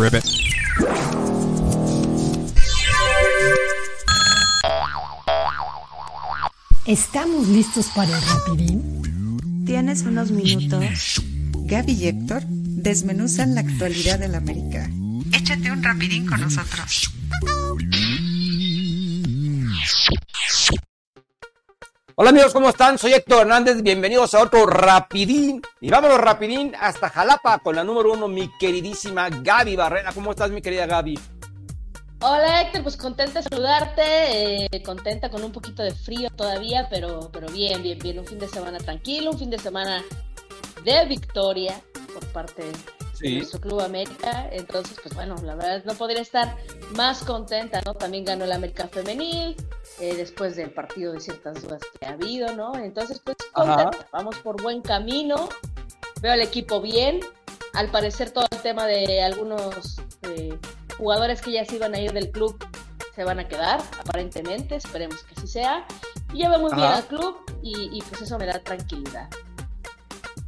Ribbit. ¿Estamos listos para el rapidín? ¿Tienes unos minutos? Gaby y Héctor desmenuzan la actualidad del América. Échate un rapidín con nosotros. Hola amigos, ¿cómo están? Soy Héctor Hernández, bienvenidos a otro Rapidín. Y vámonos Rapidín hasta Jalapa con la número uno, mi queridísima Gaby Barrera. ¿Cómo estás, mi querida Gaby? Hola Héctor, pues contenta de saludarte, eh, contenta con un poquito de frío todavía, pero, pero bien, bien, bien. Un fin de semana tranquilo, un fin de semana de victoria por parte de nuestro Club América. Entonces, pues bueno, la verdad no podría estar más contenta, ¿no? También ganó el América Femenil, eh, después del partido de ciertas dudas que ha habido, ¿no? Entonces, pues contenta, vamos por buen camino, veo al equipo bien. Al parecer todo el tema de algunos eh, jugadores que ya se iban a ir del club se van a quedar, aparentemente, esperemos que así sea. Y ya veo muy bien al club y, pues eso me da tranquilidad.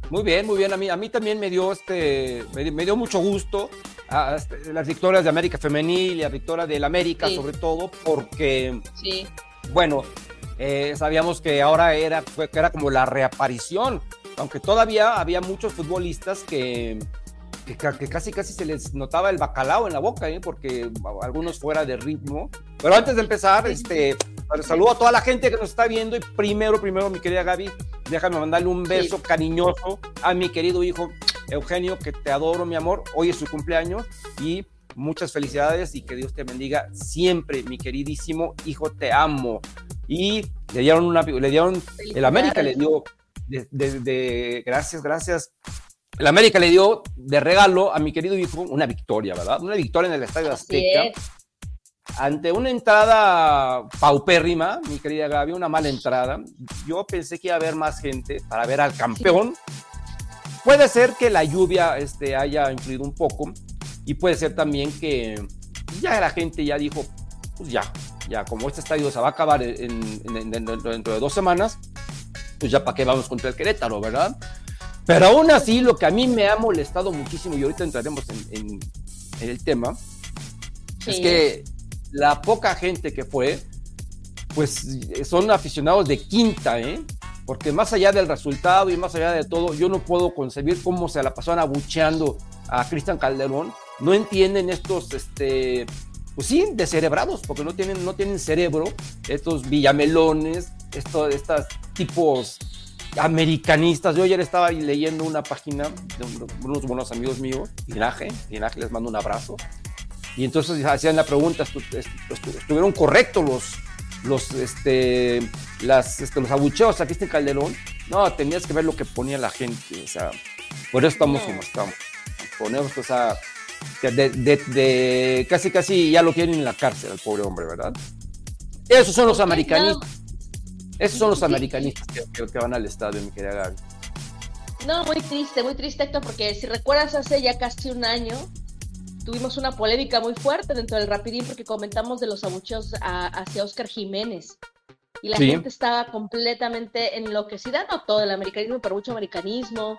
Muy bien, muy bien. A mí, a mí también me dio, este, me, dio mucho gusto a, este, las victorias de América Femenil y la victoria del América, sobre todo, porque, sí. bueno, eh, sabíamos que ahora era, fue, que era como la reaparición, aunque todavía había muchos futbolistas que, que, casi casi se les notaba el bacalao en la boca, ¿eh? porque algunos fuera de ritmo. Pero antes de empezar, este, saludo a toda la gente que nos está viendo y primero, primero, mi querida Gaby, déjame mandarle un beso cariñoso a mi querido hijo Eugenio, que te adoro, mi amor. Hoy es su cumpleaños y muchas felicidades y que Dios te bendiga siempre, mi queridísimo hijo, te amo. Y le dieron una, le dieron, el América le dio, de, gracias, gracias el América le dio de regalo a mi querido hijo una victoria, ¿verdad? Una victoria en el Estadio Azteca. Ante una entrada paupérrima, mi querida Gaby, una mala entrada. Yo pensé que iba a haber más gente para ver al campeón. Puede ser que la lluvia este, haya influido un poco y puede ser también que ya la gente ya dijo, pues ya, ya como este estadio se va a acabar dentro de dos semanas, pues ya para qué vamos contra el Querétaro, ¿verdad? Pero aún así, lo que a mí me ha molestado muchísimo, y ahorita entraremos en, el tema, es que la poca gente que fue, pues son aficionados de quinta, ¿eh? Porque más allá del resultado y más allá de todo, yo no puedo concebir cómo se la pasaron abucheando a Cristian Calderón. No entienden estos, este, pues sí, descerebrados, porque no tienen, no tienen cerebro, estos villamelones, estos, estos tipos americanistas. Yo ayer estaba leyendo una página de unos buenos amigos míos, Linaje, Linaje les mando un abrazo. Y entonces hacían la pregunta, ¿estuvieron correctos los, los, este, las, este, los abucheos aquí en Calderón? No, tenías que ver lo que ponía la gente, o sea, por eso estamos como estamos. Ponemos, o sea, de, de, casi casi ya lo quieren en la cárcel al pobre hombre, ¿verdad? Esos son los americanistas. Esos son los americanistas que, van al estadio, mi querida Gaby. No, muy triste, muy triste, Héctor, porque si recuerdas, hace ya casi un año tuvimos una polémica muy fuerte dentro del Rapidín porque comentamos de los abucheos hacia Oscar Jiménez. Y la gente estaba completamente enloquecida, no todo el americanismo, pero mucho americanismo,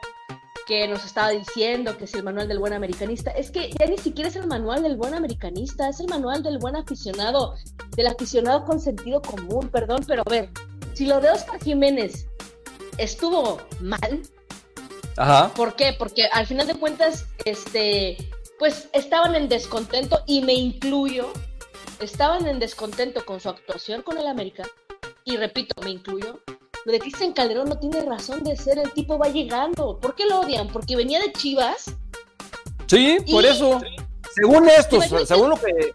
que nos estaba diciendo que es el manual del buen americanista. Es que ya ni siquiera es el manual del buen americanista, es el manual del buen aficionado, del aficionado con sentido común, perdón, pero a ver, si lo de Oscar Jiménez estuvo mal, ¿por qué? Porque al final de cuentas, este, pues estaban en descontento y me incluyo, estaban en descontento con su actuación con el América y repito, me incluyo. Lo de Cristian Calderón no tiene razón de ser, el tipo va llegando. ¿Por qué lo odian? Porque venía de Chivas. Sí, por eso. Según esto, según lo que.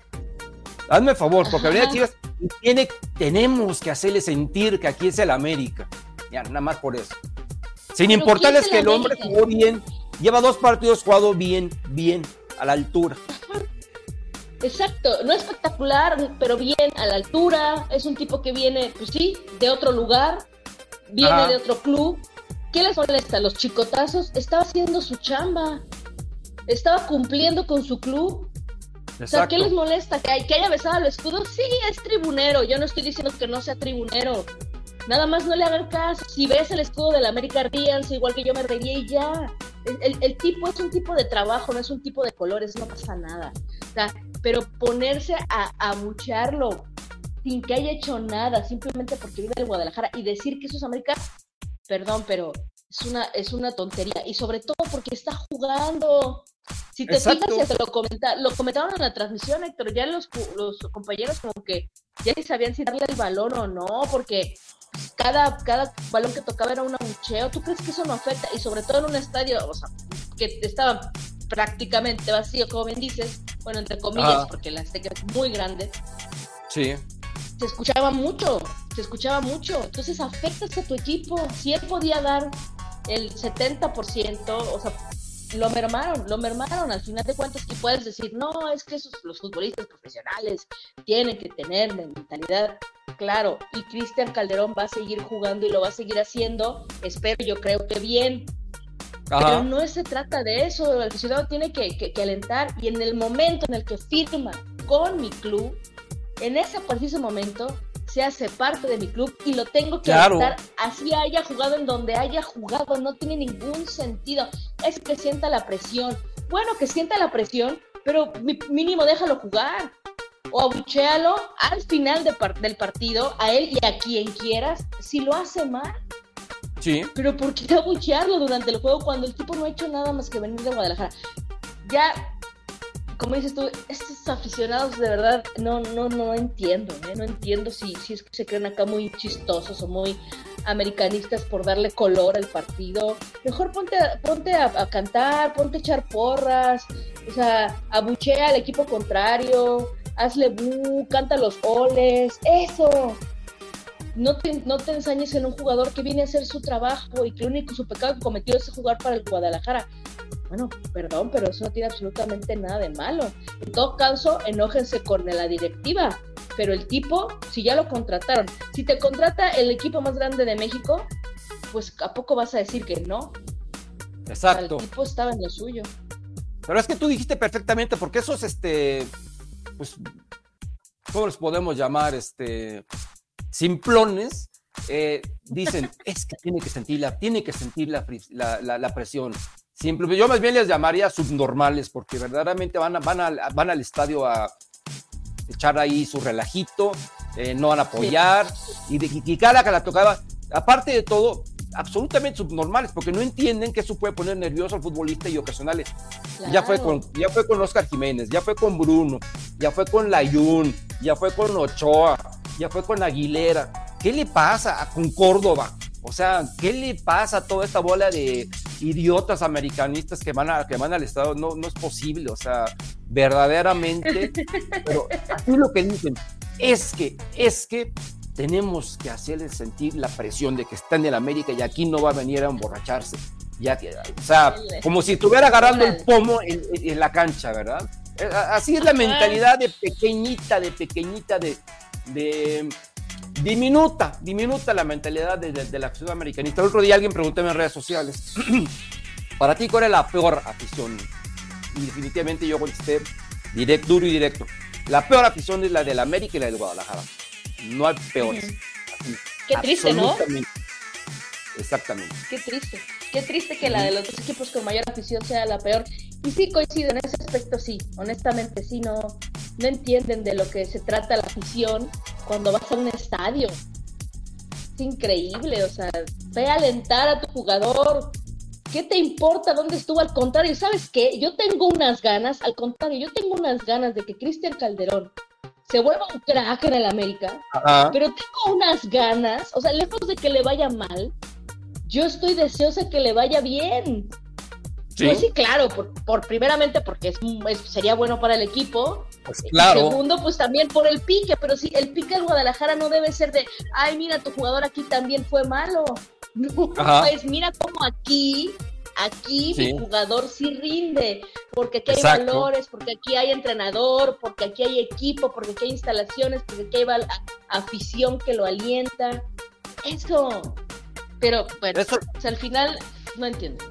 Hazme favor, porque venía de Chivas tiene, tenemos que hacerle sentir que aquí es el América. Ya, nada más por eso. Sin importarles que el hombre jugó bien, lleva dos partidos jugado bien, bien, a la altura. Exacto, no espectacular, pero bien a la altura. Es un tipo que viene, pues sí, de otro lugar, viene de otro club. ¿Qué les molesta? Los chicotazos. Estaba haciendo su chamba, estaba cumpliendo con su club o sea, ¿qué les molesta? ¿Que, que haya besado al escudo? Sí, es tribunero. Yo no estoy diciendo que no sea tribunero. Nada más no le hagan caso. Si ves el escudo de la América, ríanse igual que yo me reiría y ya. el, tipo es un tipo de trabajo, no es un tipo de colores, no pasa nada. O sea, pero ponerse a, a sin que haya hecho nada, simplemente porque vive en Guadalajara y decir que eso es América, perdón, pero es una, es una tontería. Y sobre todo porque está jugando. Si te fijas, te lo, comenta, lo comentaron en la transmisión, Héctor, ya los, los compañeros como que ya ni sabían si darle el balón o no, porque cada, cada balón que tocaba era un abucheo. ¿Tú crees que eso no afecta? Y sobre todo en un estadio, o sea, que estaba prácticamente vacío, como bien dices, bueno, entre comillas, porque la Azteca es muy grande. Sí. Se escuchaba mucho, se escuchaba mucho. Entonces afectas a tu equipo. Si él podía dar el 70%, o sea, lo mermaron, lo mermaron al final de cuentas y puedes decir, no, es que esos, los futbolistas profesionales tienen que tener mentalidad, claro, y Cristian Calderón va a seguir jugando y lo va a seguir haciendo, espero, yo creo que bien, pero no se trata de eso, el ciudadano tiene que, que, alentar y en el momento en el que firma con mi club, en ese preciso momento, se hace parte de mi club y lo tengo que claro. así haya jugado en donde haya jugado, no tiene ningún sentido. Es que sienta la presión. Bueno, que sienta la presión, pero mínimo déjalo jugar. O abuchealo al final del partido, a él y a quien quieras, si lo hace mal. Sí. Pero ¿por qué abuchearlo durante el juego cuando el tipo no ha hecho nada más que venir de Guadalajara? Ya como dices tú, estos aficionados de verdad no, no, no entiendo, ¿eh? no entiendo si, si es que se creen acá muy chistosos o muy americanistas por darle color al partido. Mejor ponte, ponte a, cantar, ponte a echar porras, o sea, abuchea al equipo contrario, hazle bu, canta los oles, eso. No te, no te ensañes en un jugador que viene a hacer su trabajo y que el único su pecado que cometió es jugar para el Guadalajara bueno, perdón, pero eso no tiene absolutamente nada de malo. En todo caso, enójense con la directiva, pero el tipo, si ya lo contrataron, si te contrata el equipo más grande de México, pues ¿a poco vas a decir que no? Exacto. el tipo estaba en lo suyo. Pero es que tú dijiste perfectamente, porque esos, este, pues, ¿cómo los podemos llamar? Este, simplones, eh, dicen, es que tiene que sentir la, tiene que sentir la, la, la presión. Simple, yo más bien les llamaría subnormales, porque verdaderamente van, a, van, van al estadio a echar ahí su relajito, eh, no van a apoyar, y, y, cada que la tocaba, aparte de todo, absolutamente subnormales, porque no entienden que eso puede poner nervioso al futbolista y ocasionales. Ya, fue con, ya fue con Oscar Jiménez, ya fue con Bruno, ya fue con Layún, ya fue con Ochoa, ya fue con Aguilera. ¿Qué le pasa con Córdoba? O sea, ¿qué le pasa a toda esta bola de idiotas americanistas que van, a, que van al Estado? No, no es posible, o sea, verdaderamente. pero aquí lo que dicen es que, es que tenemos que hacerles sentir la presión de que están en América y aquí no va a venir a emborracharse. Ya, o sea, como si estuviera agarrando el pomo en, la cancha, ¿verdad? Eh, así es la mentalidad de pequeñita, de pequeñita, de, de diminuta, diminuta la mentalidad de, la ciudad americanista. El otro día alguien preguntó en redes sociales, para ti, ¿cuál es la peor afición? Y definitivamente yo contesté directo, duro y directo. La peor afición es la del América y la del Guadalajara. No hay peores. Qué triste, ¿no? Exactamente. Qué triste. Qué triste que la de los dos equipos con mayor afición sea la peor. Y sí coincido en ese aspecto, sí. Honestamente, sí, no, no entienden de lo que se trata la afición cuando vas a un estadio. Es increíble, o sea, ve a alentar a tu jugador. ¿Qué te importa dónde estuvo? Al contrario, ¿sabes qué? Yo tengo unas ganas, al contrario, yo tengo unas ganas de que Cristian Calderón se vuelva un crack en el América, pero tengo unas ganas, o sea, lejos de que le vaya mal, yo estoy deseosa que le vaya bien. ¿Sí? Pues sí, claro, por, primeramente porque es, sería bueno para el equipo. Pues claro. Y segundo, pues también por el pique, pero sí, el pique del Guadalajara no debe ser de, ay, mira, tu jugador aquí también fue malo. No, pues mira cómo aquí, aquí mi jugador sí rinde, porque aquí hay valores, porque aquí hay entrenador, porque aquí hay equipo, porque aquí hay instalaciones, porque aquí hay afición que lo alienta. Eso. Pero bueno, al final no entiendo.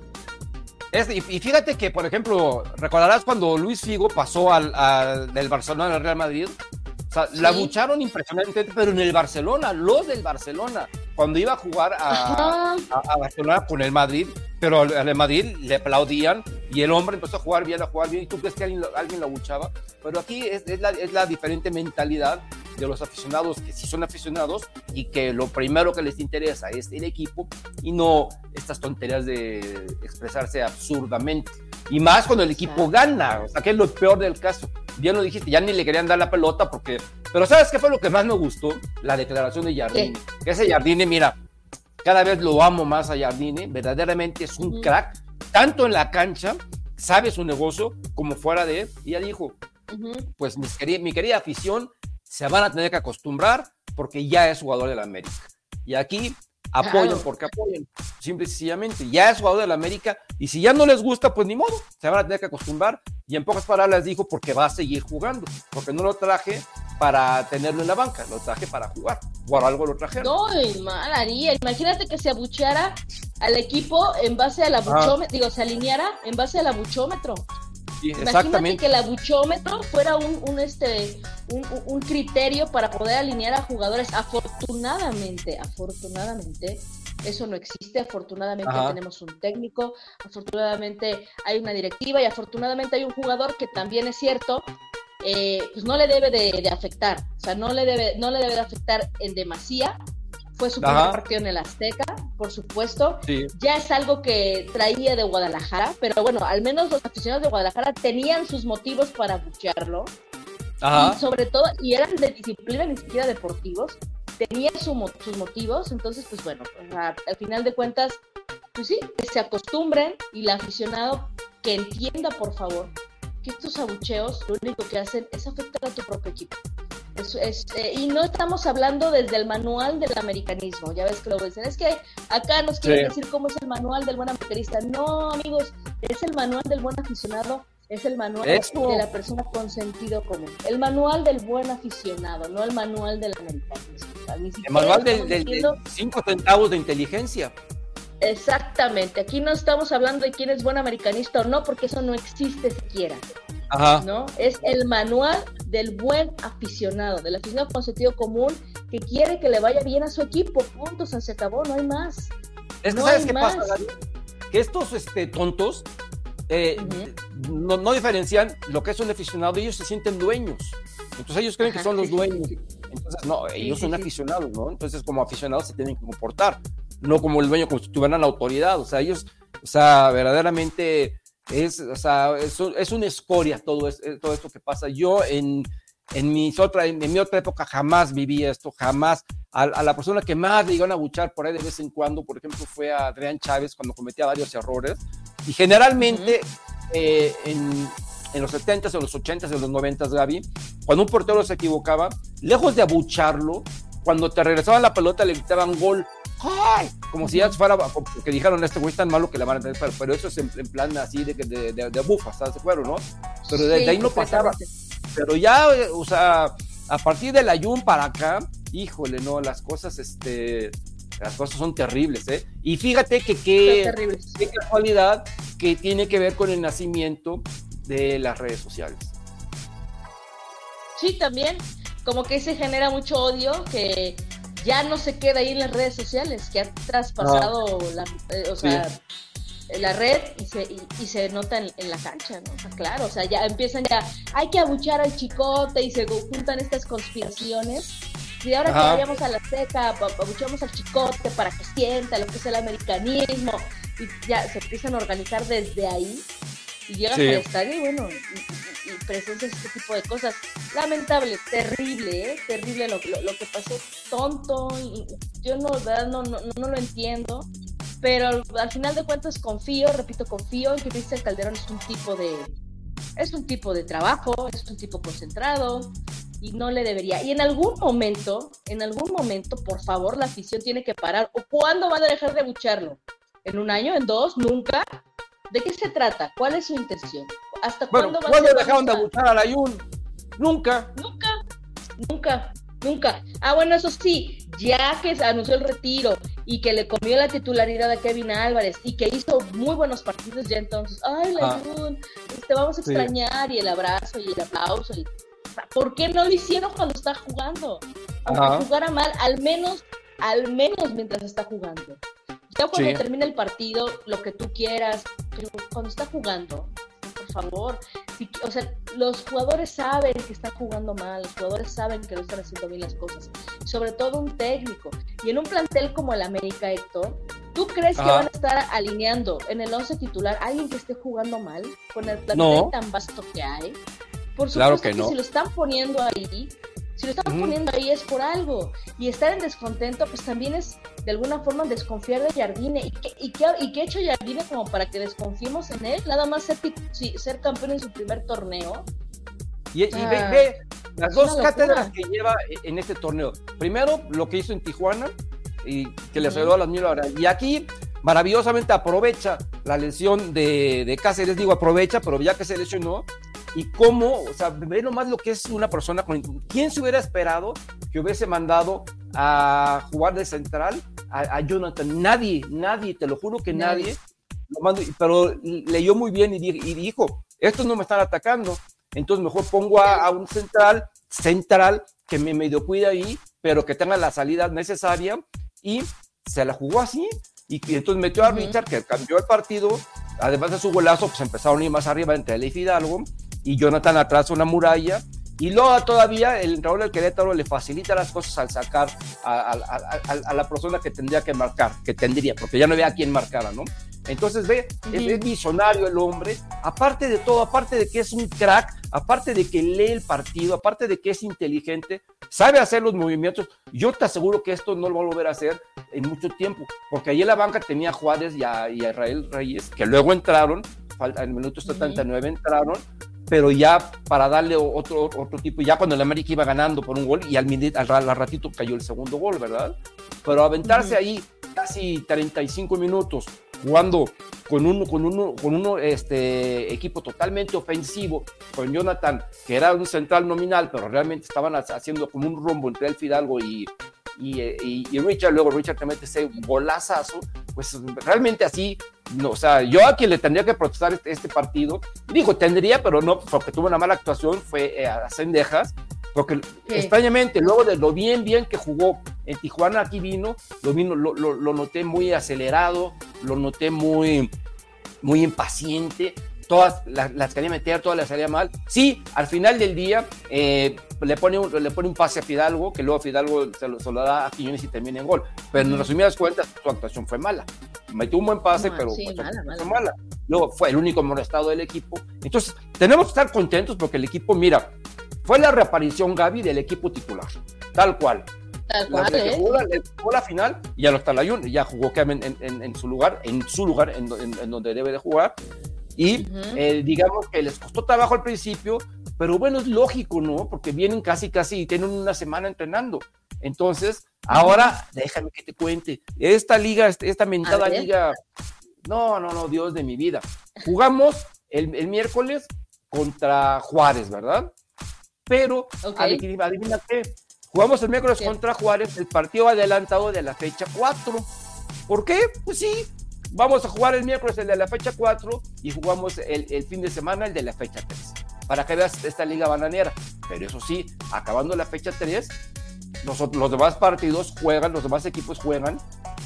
Y, fíjate que, por ejemplo, recordarás cuando Luis Figo pasó al, del Barcelona al Real Madrid. O sea, la bucharon impresionantemente, pero en el Barcelona, los del Barcelona, cuando iba a jugar a, Barcelona con el Madrid, pero al Madrid le aplaudían y el hombre empezó a jugar bien, a jugar bien, y tú crees que alguien, alguien lo abuchaba, pero aquí es, es, la, es la diferente mentalidad de los aficionados que sí son aficionados y que lo primero que les interesa es el equipo y no estas tonterías de expresarse absurdamente. Y más cuando el equipo gana, o sea, que es lo peor del caso. Ya lo dijiste, ya ni le querían dar la pelota porque... Pero ¿sabes qué fue lo que más me gustó? La declaración de Jardine. Que ese Jardine, mira, cada vez lo amo más a Jardine, verdaderamente es un crack, tanto en la cancha, sabe su negocio, como fuera de él. Y ya dijo, pues mi querida, mi querida afición, se van a tener que acostumbrar porque ya es jugador de la América. Y aquí apoyan porque apoyan, simple y sencillamente. Ya es jugador de la América y si ya no les gusta, pues ni modo, se van a tener que acostumbrar. Y en pocas palabras dijo porque va a seguir jugando, porque no lo traje para tenerlo en la banca, lo traje para jugar. Por algo lo trajeron. No, mal haría. Imagínate que se abucheara al equipo en base al abuchómetro, digo, se alineara en base al abuchómetro. Imagínate que el abuchómetro fuera un, un este, un, un, criterio para poder alinear a jugadores. Afortunadamente, afortunadamente, eso no existe. Afortunadamente tenemos un técnico, afortunadamente hay una directiva y afortunadamente hay un jugador que también es cierto. Eh, pues no le debe de, de, afectar, o sea, no le debe, no le debe de afectar en demasía, fue su primer partido en el Azteca, por supuesto. Ya es algo que traía de Guadalajara, pero bueno, al menos los aficionados de Guadalajara tenían sus motivos para buchearlo. Y sobre todo, y eran de disciplina, ni siquiera deportivos, tenían sus motivos, entonces, pues bueno, al final de cuentas, pues sí, que se acostumbren y el aficionado que entienda, por favor, que estos abucheos lo único que hacen es afectar a tu propio equipo. Es, eh, y no estamos hablando desde el manual del americanismo, ya ves que lo dicen, es que acá nos quieren decir cómo es el manual del buen americanista. No, amigos, es el manual del buen aficionado, es el manual de la persona con sentido común. El manual del buen aficionado, no el manual del americanismo. el manual del, del, cinco centavos de inteligencia. Exactamente, aquí no estamos hablando de quién es buen americanista o no, porque eso no existe siquiera. ¿no? Es el manual del buen aficionado, del aficionado con sentido común que quiere que le vaya bien a su equipo. Punto, se acabó, no hay más. Es que ¿sabes qué pasa, Que estos este, tontos eh, no, no, diferencian lo que es un aficionado, ellos se sienten dueños. Entonces ellos creen que son los dueños. Entonces, no, ellos son aficionados, ¿no? Entonces, como aficionados se tienen que comportar, no como el dueño, como si tuvieran la autoridad. O sea, ellos, o sea, verdaderamente es, o sea, es, es una escoria todo, es, todo esto que pasa. Yo en, en, mis otra, en, mi otra época jamás viví esto, jamás. A, la persona que más le iban a buchar por ahí de vez en cuando, por ejemplo, fue a Adrián Chávez cuando cometía varios errores. Y generalmente eh, en, en, los 70s o los 80s o los 90s, Gaby, cuando un portero se equivocaba, lejos de abucharlo, cuando te regresaban la pelota le gritaban gol. ¡Ay! Como si ya fuera, que dijeron, este güey es tan malo que le van a tener, pero, eso es en, plan así de, de, de, de bufas, ¿sabes? Fueron, ¿no? Pero de, ahí no pasaba. Pero ya, o sea, a partir del ayun para acá, híjole, no, las cosas, este, las cosas son terribles, ¿eh? Y fíjate que qué, qué casualidad que tiene que ver con el nacimiento de las redes sociales. Sí, también, como que se genera mucho odio que ya no se queda ahí en las redes sociales, que ha traspasado la, eh, o sea, la red y se, y, se nota en, la cancha, ¿no? O sea, claro, o sea, ya empiezan ya, hay que abuchar al chicote y se juntan estas conspiraciones. Y ahora que vayamos a la seca, abuchamos al chicote para que sienta lo que es el americanismo, y ya se empiezan a organizar desde ahí y llegas al estadio y bueno, y, presencias este tipo de cosas. Lamentable, terrible, ¿eh? terrible lo, lo, que pasó, tonto, y yo no, no, no, no lo entiendo, pero al, final de cuentas confío, repito, confío en que Cristian Calderón es un tipo de, es un tipo de trabajo, es un tipo concentrado, y no le debería. Y en algún momento, en algún momento, por favor, la afición tiene que parar. ¿O cuándo van a dejar de lucharlo? ¿En un año? ¿En dos? ¿Nunca? ¿De qué se trata? ¿Cuál es su intención? ¿Hasta cuándo va ¿cuándo dejaron de abuchar a la Yun? Nunca. Nunca, nunca, nunca. Ah, bueno, eso sí, ya que anunció el retiro y que le comió la titularidad a Kevin Álvarez y que hizo muy buenos partidos ya entonces, ay, la ah. Te vamos a extrañar y el abrazo y el aplauso. Y... ¿Por qué no lo hicieron cuando está jugando? Aunque jugara mal, al menos, al menos mientras está jugando. Ya cuando termine el partido, lo que tú quieras, pero cuando está jugando, por favor, o sea, los jugadores saben que están jugando mal, los jugadores saben que no están haciendo bien las cosas, sobre todo un técnico. Y en un plantel como el América, Héctor, ¿tú crees que van a estar alineando en el 11 titular alguien que esté jugando mal con el plantel tan vasto que hay? Por supuesto que, no. si lo están poniendo ahí, si lo están poniendo ahí es por algo. Y estar en descontento, pues también es de alguna forma desconfiar de Jardine. ¿Y qué, y qué, y qué ha hecho Jardine como para que desconfiemos en él? Nada más ser, ser campeón en su primer torneo. Y, ve, las dos cátedras que lleva en este torneo. Primero, lo que hizo en Tijuana y que le ayudó a las mil horas. Y aquí, maravillosamente aprovecha la lesión de, de Cáceres, digo aprovecha, pero ya que se lesionó, y cómo, o sea, ve nomás lo que es una persona con... ¿Quién se hubiera esperado que hubiese mandado a jugar de central a, Jonathan? Nadie, nadie, te lo juro que nadie. pero leyó muy bien y, dijo, estos no me están atacando, entonces mejor pongo a, un central, central, que me medio cuida ahí, pero que tenga la salida necesaria y se la jugó así. Y, entonces metió a Richard, que cambió el partido, además de su golazo, pues empezaron a ir más arriba entre él y Fidalgo, y Jonathan atrás una muralla. Y luego todavía el entrenador del Querétaro le facilita las cosas al sacar a, la persona que tendría que marcar, que tendría, porque ya no había a quién marcara, ¿no? Entonces ve, es, visionario el hombre, aparte de todo, aparte de que es un crack, aparte de que lee el partido, aparte de que es inteligente, sabe hacer los movimientos. Yo te aseguro que esto no lo va a volver a hacer en mucho tiempo, porque ahí en la banca tenía a Juárez y a, Israel Reyes, que luego entraron, en el minuto 79 entraron, pero ya para darle otro, otro tipo, ya cuando el América iba ganando por un gol y al, al, ratito cayó el segundo gol, ¿verdad? Pero aventarse ahí casi 35 minutos jugando con uno, con uno, con uno este, equipo totalmente ofensivo, con Jonathan, que era un central nominal, pero realmente estaban haciendo como un rombo entre el Fidalgo y, y, y, Richard, luego Richard te mete ese golazazo, pues realmente así, no, o sea, yo a quien le tendría que protestar este, este partido, digo, tendría, pero no, porque tuvo una mala actuación, fue eh, a Cendejas, porque extrañamente, luego de lo bien, bien que jugó en Tijuana, aquí vino, lo, vino, lo, lo, noté muy acelerado, lo noté muy, muy impaciente, todas las, quería meter, todas las salía mal. Sí, al final del día eh, le, pone un, le pone un pase a Fidalgo, que luego Fidalgo se lo, da a Quiñones y termina en gol. Pero en resumidas cuentas, su actuación fue mala. Metió un buen pase, pero fue mala. Luego fue el único molestado del equipo. Entonces, tenemos que estar contentos porque el equipo, mira, fue la reaparición Gaby del equipo titular, tal cual. Tal cual, ¿eh? jugó, la, final y ya no está la Jun, ya jugó en, en, en, su lugar, en su lugar, en, donde debe de jugar. Y eh, digamos que les costó trabajo al principio, pero bueno, es lógico, ¿no? Porque vienen casi, casi y tienen una semana entrenando. Entonces, ahora déjame que te cuente. Esta liga, este, esta mentada liga, no, no, no, Dios de mi vida. Jugamos el, el miércoles contra Juárez, ¿verdad? Pero, adivina, qué, jugamos el miércoles contra Juárez, el partido adelantado de la fecha 4. ¿Por qué? Pues sí, vamos a jugar el miércoles el de la fecha 4 y jugamos el, fin de semana el de la fecha 3. Para que veas esta liga bananera. Pero eso sí, acabando la fecha 3, los, los demás partidos juegan, los demás equipos juegan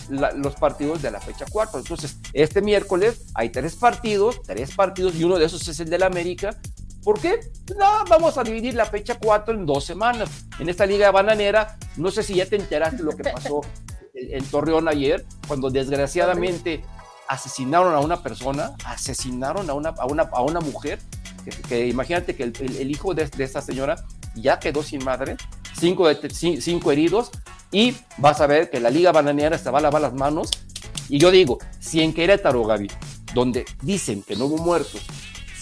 los partidos de la fecha 4. Entonces, este miércoles hay tres partidos, tres partidos y uno de esos es el de la América. ¿Por qué? No, vamos a dividir la fecha 4 en dos semanas. En esta liga bananera, no sé si ya te enteraste lo que pasó en Torreón ayer, cuando desgraciadamente asesinaron a una persona, asesinaron a una, a una, a una mujer, que, imagínate que el, hijo de, de, esta señora ya quedó sin madre, cinco, cinco heridos, y vas a ver que la Liga Bananera se va a lavar las manos. Y yo digo, si en Querétaro, Gaby, donde dicen que no hubo muertos,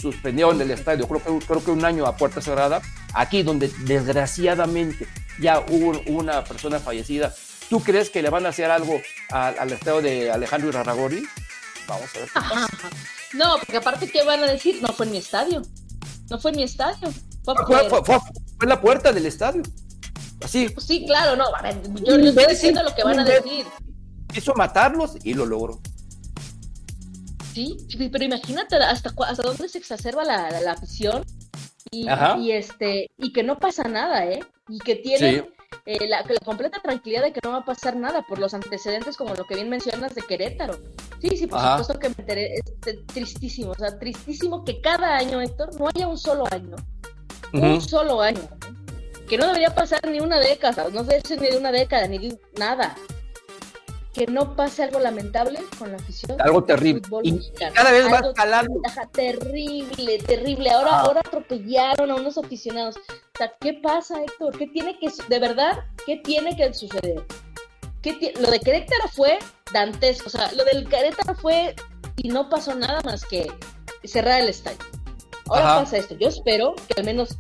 suspendieron el estadio, creo que, creo que un año a puerta cerrada, aquí donde desgraciadamente ya hubo una persona fallecida, ¿tú crees que le van a hacer algo al, estadio de Alejandro Irarragori? Vamos a ver. No, porque aparte, ¿qué van a decir? No fue en mi estadio. No fue en mi estadio. Fue, en la puerta del estadio. Así. Pues sí, claro, no. Yo, yo estoy diciendo lo que van a decir. Quiso matarlos y lo logró. Sí, pero imagínate hasta, hasta dónde se exacerba la, la, y, y, este y que no pasa nada, ¿eh? Y que tienen eh, la, la, completa tranquilidad de que no va a pasar nada por los antecedentes como lo que bien mencionas de Querétaro. Sí, sí, por supuesto que me enteré, es tristísimo, o sea, tristísimo que cada año, Héctor, no haya un solo año, un solo año, que no debería pasar ni una década, no debe ser ni de una década, ni de nada, que no pase algo lamentable con la afición. Algo terrible. Y cada vez va escalando. Terrible, terrible. Ahora, ah. ahora atropellaron a unos aficionados. O sea, ¿qué pasa, Héctor? ¿Qué tiene que, de verdad, qué tiene que suceder? ¿Qué lo de Querétaro fue dantesco. O sea, lo del Querétaro fue y no pasó nada más que cerrar el estadio. Ahora pasa esto. Yo espero que al menos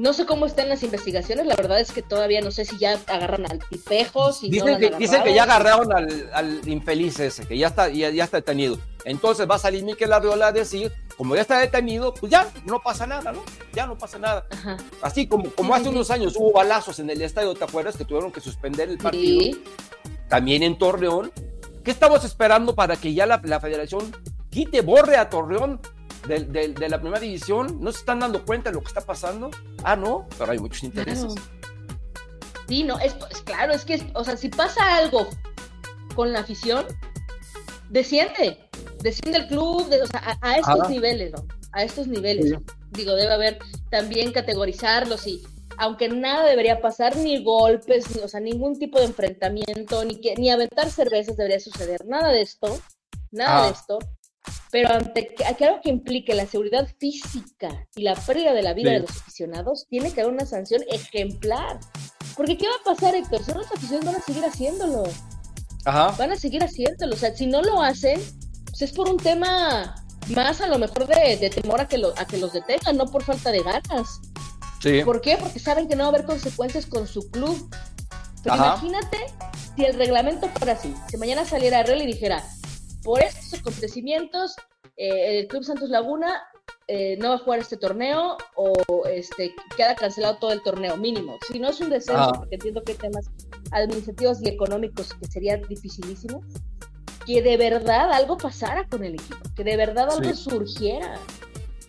no sé cómo están las investigaciones, la verdad es que todavía no sé si ya agarran al tipejo, si dicen, que, dicen que ya agarraron al, infeliz ese, que ya está, ya, está detenido. Entonces va a salir Miquel Arriola a decir, como ya está detenido, pues ya no pasa nada, ¿no? Ya no pasa nada. Así como, como hace unos años hubo balazos en el estadio, ¿te acuerdas? Que tuvieron que suspender el partido. También en Torreón. ¿Qué estamos esperando para que ya la, la federación quite, borre a Torreón de, la primera división, no se están dando cuenta de lo que está pasando. Ah, no, pero hay muchos intereses. Sí, no, es, claro, es que, o sea, si pasa algo con la afición, desciende, desciende el club, o sea, a, estos niveles, ¿no? A estos niveles. Digo, debe haber también categorizarlos y aunque nada debería pasar, ni golpes, ni, o sea, ningún tipo de enfrentamiento, ni que, ni aventar cervezas debería suceder, nada de esto, nada de ah. esto. Pero ante algo que implique la seguridad física y la pérdida de la vida de los aficionados, tiene que haber una sanción ejemplar. Porque ¿qué va a pasar, Héctor? Si los aficionados van a seguir haciéndolo. Ajá. Van a seguir haciéndolo. O sea, si no lo hacen, pues es por un tema más a lo mejor de, temor a que, a que los detengan, no por falta de ganas. Sí. ¿Por qué? Porque saben que no va a haber consecuencias con su club. Pero imagínate si el reglamento fuera así. Si mañana saliera Real y dijera, por estos acontecimientos, eh, el Club Santos Laguna eh, no va a jugar este torneo o este queda cancelado todo el torneo mínimo. Si no es un descenso, ah. porque entiendo que hay temas administrativos y económicos que sería dificilísimo, que de verdad algo pasara con el equipo, que de verdad algo surgiera.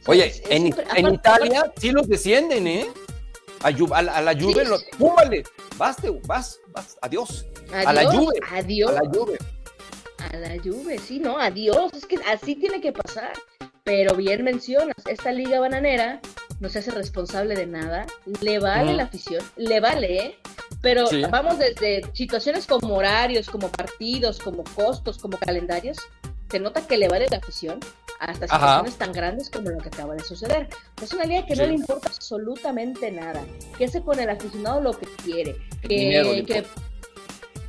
Oye, en, Italia sí los descienden, ¿eh? A, la, lluvia, ¡púmbale! Vas, vas, vas, adiós. adiós. A la lluvia. Adiós. A la lluvia a la Juve, sí, no, adiós, es que así tiene que pasar. Pero bien mencionas, esta liga bananera no se hace responsable de nada, le vale la afición, le vale, ¿eh? Pero vamos desde situaciones como horarios, como partidos, como costos, como calendarios, se nota que le vale la afición hasta situaciones tan grandes como lo que acaba de suceder. Es una liga que no le importa absolutamente nada, que hace con el aficionado lo que quiere, que, que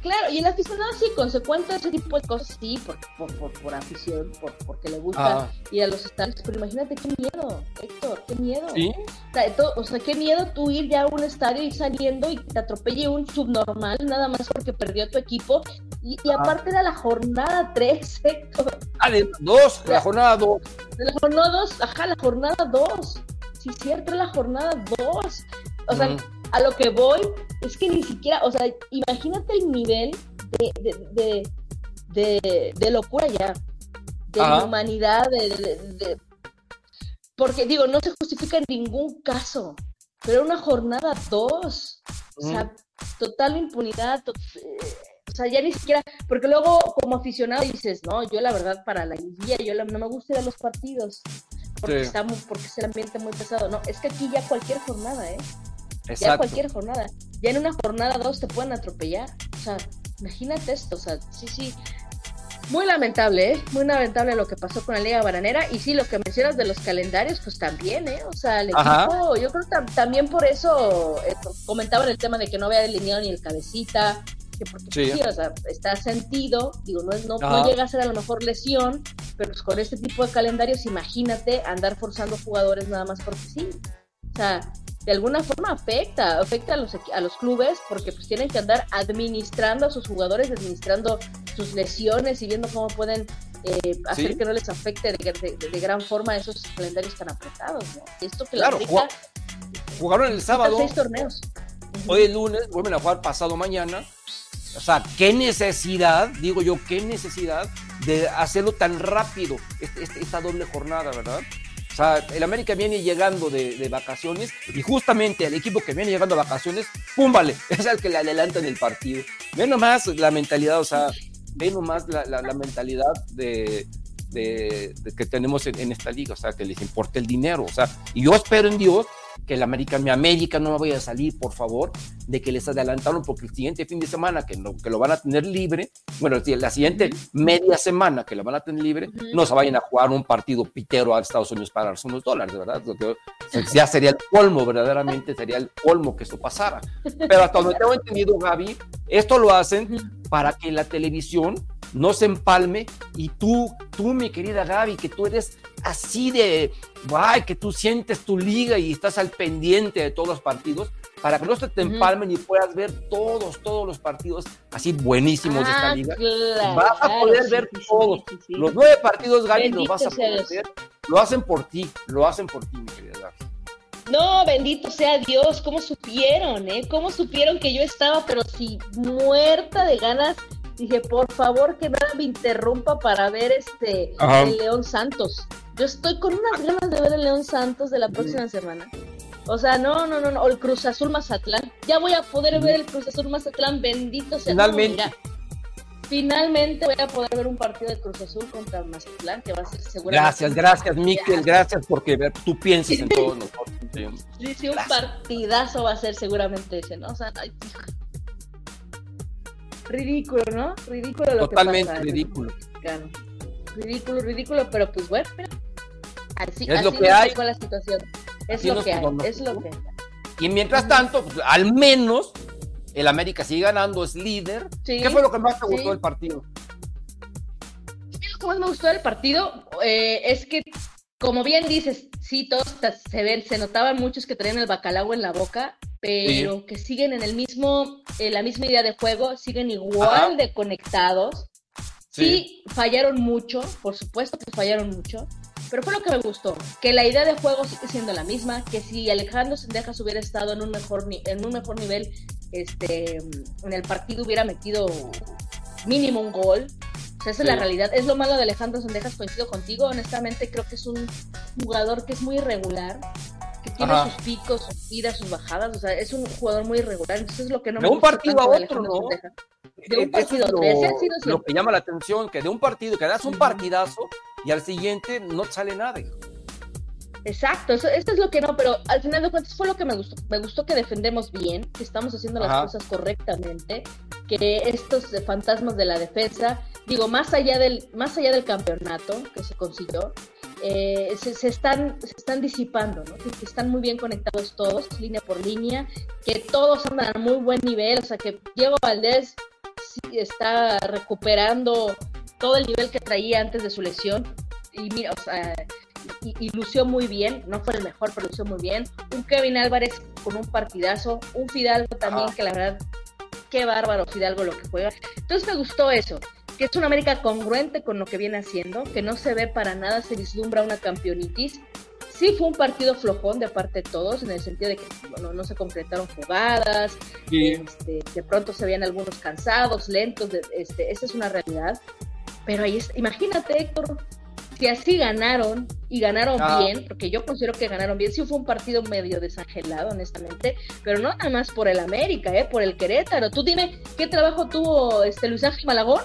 Claro, y el aficionado sí, consecuente ese tipo de cosas, sí, por, por, por, afición, por, porque le gusta ah. ir a los estadios, pero imagínate qué miedo, Héctor, qué miedo. ¿Sí? O sea, qué miedo tú ir ya a un estadio y saliendo y te atropelle un subnormal, nada más porque perdió tu equipo. Y, y ah. aparte era la jornada 3, Héctor. Ah, de dos, la, jornada 2. La jornada 2, ajá, la jornada 2. Sí, cierto, la jornada 2. O sea, a lo que voy es que ni siquiera, o sea, imagínate el nivel de, de, locura ya, de humanidad, de, porque digo, no se justifica en ningún caso, pero una jornada dos, o sea, total impunidad, eh, o sea, ya ni siquiera, porque luego como aficionado dices, no, yo la verdad para la guía, yo no me gusta ir a los partidos, porque, está porque es el ambiente muy pesado, no, es que aquí ya cualquier jornada, ¿eh? Ya cualquier jornada. Ya en una jornada dos te pueden atropellar. O sea, imagínate esto. O sea, sí, sí. Muy lamentable, ¿eh? Muy lamentable lo que pasó con la Liga Bananera. Y sí, lo que mencionas de los calendarios, pues también, ¿eh? O sea, el equipo, yo creo que también por eso eh, comentaban el tema de que no había delineado ni el cabecita, que porque pues sí. o sea, está sentido, digo, no, no, no, llega a ser a lo mejor lesión, pero pues con este tipo de calendarios, imagínate andar forzando jugadores nada más porque sí. O sea, de alguna forma afecta, afecta a los, a los clubes porque pues tienen que andar administrando a sus jugadores, administrando sus lesiones y viendo cómo pueden eh, hacer que no les afecte de, gran forma esos calendarios tan apretados. ¿no? esto que claro, jugaron el sábado. Seis torneos. Hoy el lunes, vuelven a jugar pasado mañana. O sea, qué necesidad, digo yo, qué necesidad de hacerlo tan rápido, este, este, esta doble jornada, ¿verdad? O sea, el América viene llegando de, vacaciones y justamente el equipo que viene llegando de vacaciones, ¡pum! Vale, es el que le adelanta en el partido. Ve nomás la mentalidad, o sea, ve nomás la, la, mentalidad de, de, que tenemos en, en, esta liga, o sea, que les importa el dinero, o sea, y yo espero en Dios que el América, mi América no me vaya a salir, por favor, de que les adelantaron porque el siguiente fin de semana que lo, que lo van a tener libre, bueno, la siguiente media semana que lo van a tener libre, no se vayan a jugar un partido pitero a Estados Unidos para darse unos dólares, ¿verdad? ya sería el colmo, verdaderamente sería el colmo que esto pasara. Pero hasta donde tengo entendido, Gaby, esto lo hacen para que la televisión no se empalme y tú, tú, mi querida Gaby, que tú eres así de, guay, que tú sientes tu liga y estás al pendiente de todos los partidos, para que no se te empalmen y puedas ver todos, todos los partidos así buenísimos de esta ah, liga. vas a poder ver todos. los nueve partidos, Gaby, los vas a poder ver. Lo hacen por ti, lo hacen por ti, mi querida Gaby. No, bendito sea Dios, ¿cómo supieron, eh? ¿Cómo supieron que yo estaba, pero si muerta de ganas dije, por favor que nada me interrumpa para ver este el León Santos. Yo estoy con unas ganas de ver el León Santos de la próxima semana. O sea, no, no, no, no, o el Cruz Azul Mazatlán. Ya voy a poder ver el Cruz Azul Mazatlán, bendito sea. Finalmente. finalmente voy a poder ver un partido de Cruz Azul contra Mazatlán, que va a ser seguramente. Gracias, gracias, Miquel, gracias porque tú piensas en todos nosotros. Sí, sí, un partidazo va a ser seguramente ese, ¿no? O sea, ridículo, ¿no? Ridículo lo Totalmente que pasa, ridículo. Ridículo, ridículo, pero pues bueno, así, es lo que hay. la situación. Es lo que hay, es lo que Y mientras tanto, pues, al menos el América sigue ganando, es líder. ¿Qué fue lo que más te gustó del partido? Lo que más me gustó del partido eh, es que, como bien dices, sí, todos se ven, se notaban muchos que traían el bacalao en la boca pero que siguen en el mismo, en la misma idea de juego, siguen igual de conectados. Sí. fallaron mucho, por supuesto que fallaron mucho, pero fue lo que me gustó, que la idea de juego sigue siendo la misma, que si Alejandro Sendejas hubiera estado en un mejor, en un mejor nivel, este, en el partido hubiera metido mínimo un gol. esa es la realidad. Es lo malo de Alejandro Sendejas, coincido contigo. Honestamente, creo que es un jugador que es muy irregular tiene sus picos, sus idas, sus bajadas, o sea, es un jugador muy irregular, entonces es lo que no de un partido a otro, ¿no? De un partido a otro, lo, lo que llama la atención, que de un partido, que das un partidazo y al siguiente no sale nada. Exacto, eso, es lo que no, pero al final de cuentas fue lo que me gustó. Me gustó que defendemos bien, que estamos haciendo las cosas correctamente, que estos fantasmas de la defensa, digo, más allá del, más allá del campeonato que se consiguió, eh, se, están, se están disipando, ¿no? que están muy bien conectados todos, línea por línea, que todos andan a muy buen nivel, o sea que Diego Valdés está recuperando todo el nivel que traía antes de su lesión y mira, o sea, y, lució muy bien, no fue el mejor, pero lució muy bien. Un Kevin Álvarez con un partidazo, un Fidalgo también, que la verdad, qué bárbaro Fidalgo lo que juega. Entonces me gustó eso que es una América congruente con lo que viene haciendo, que no se ve para nada, se vislumbra una campeonitis. Sí fue un partido flojón de parte de todos, en el sentido de que bueno, no se completaron jugadas, este, de pronto se veían algunos cansados, lentos, este, esa es una realidad. Pero ahí es, imagínate, Héctor, si así ganaron y ganaron ah. bien, porque yo considero que ganaron bien, sí fue un partido medio desangelado, honestamente, pero no nada más por el América, ¿eh? por el Querétaro. Tú dime, ¿qué trabajo tuvo este Luis Ángel Malagón?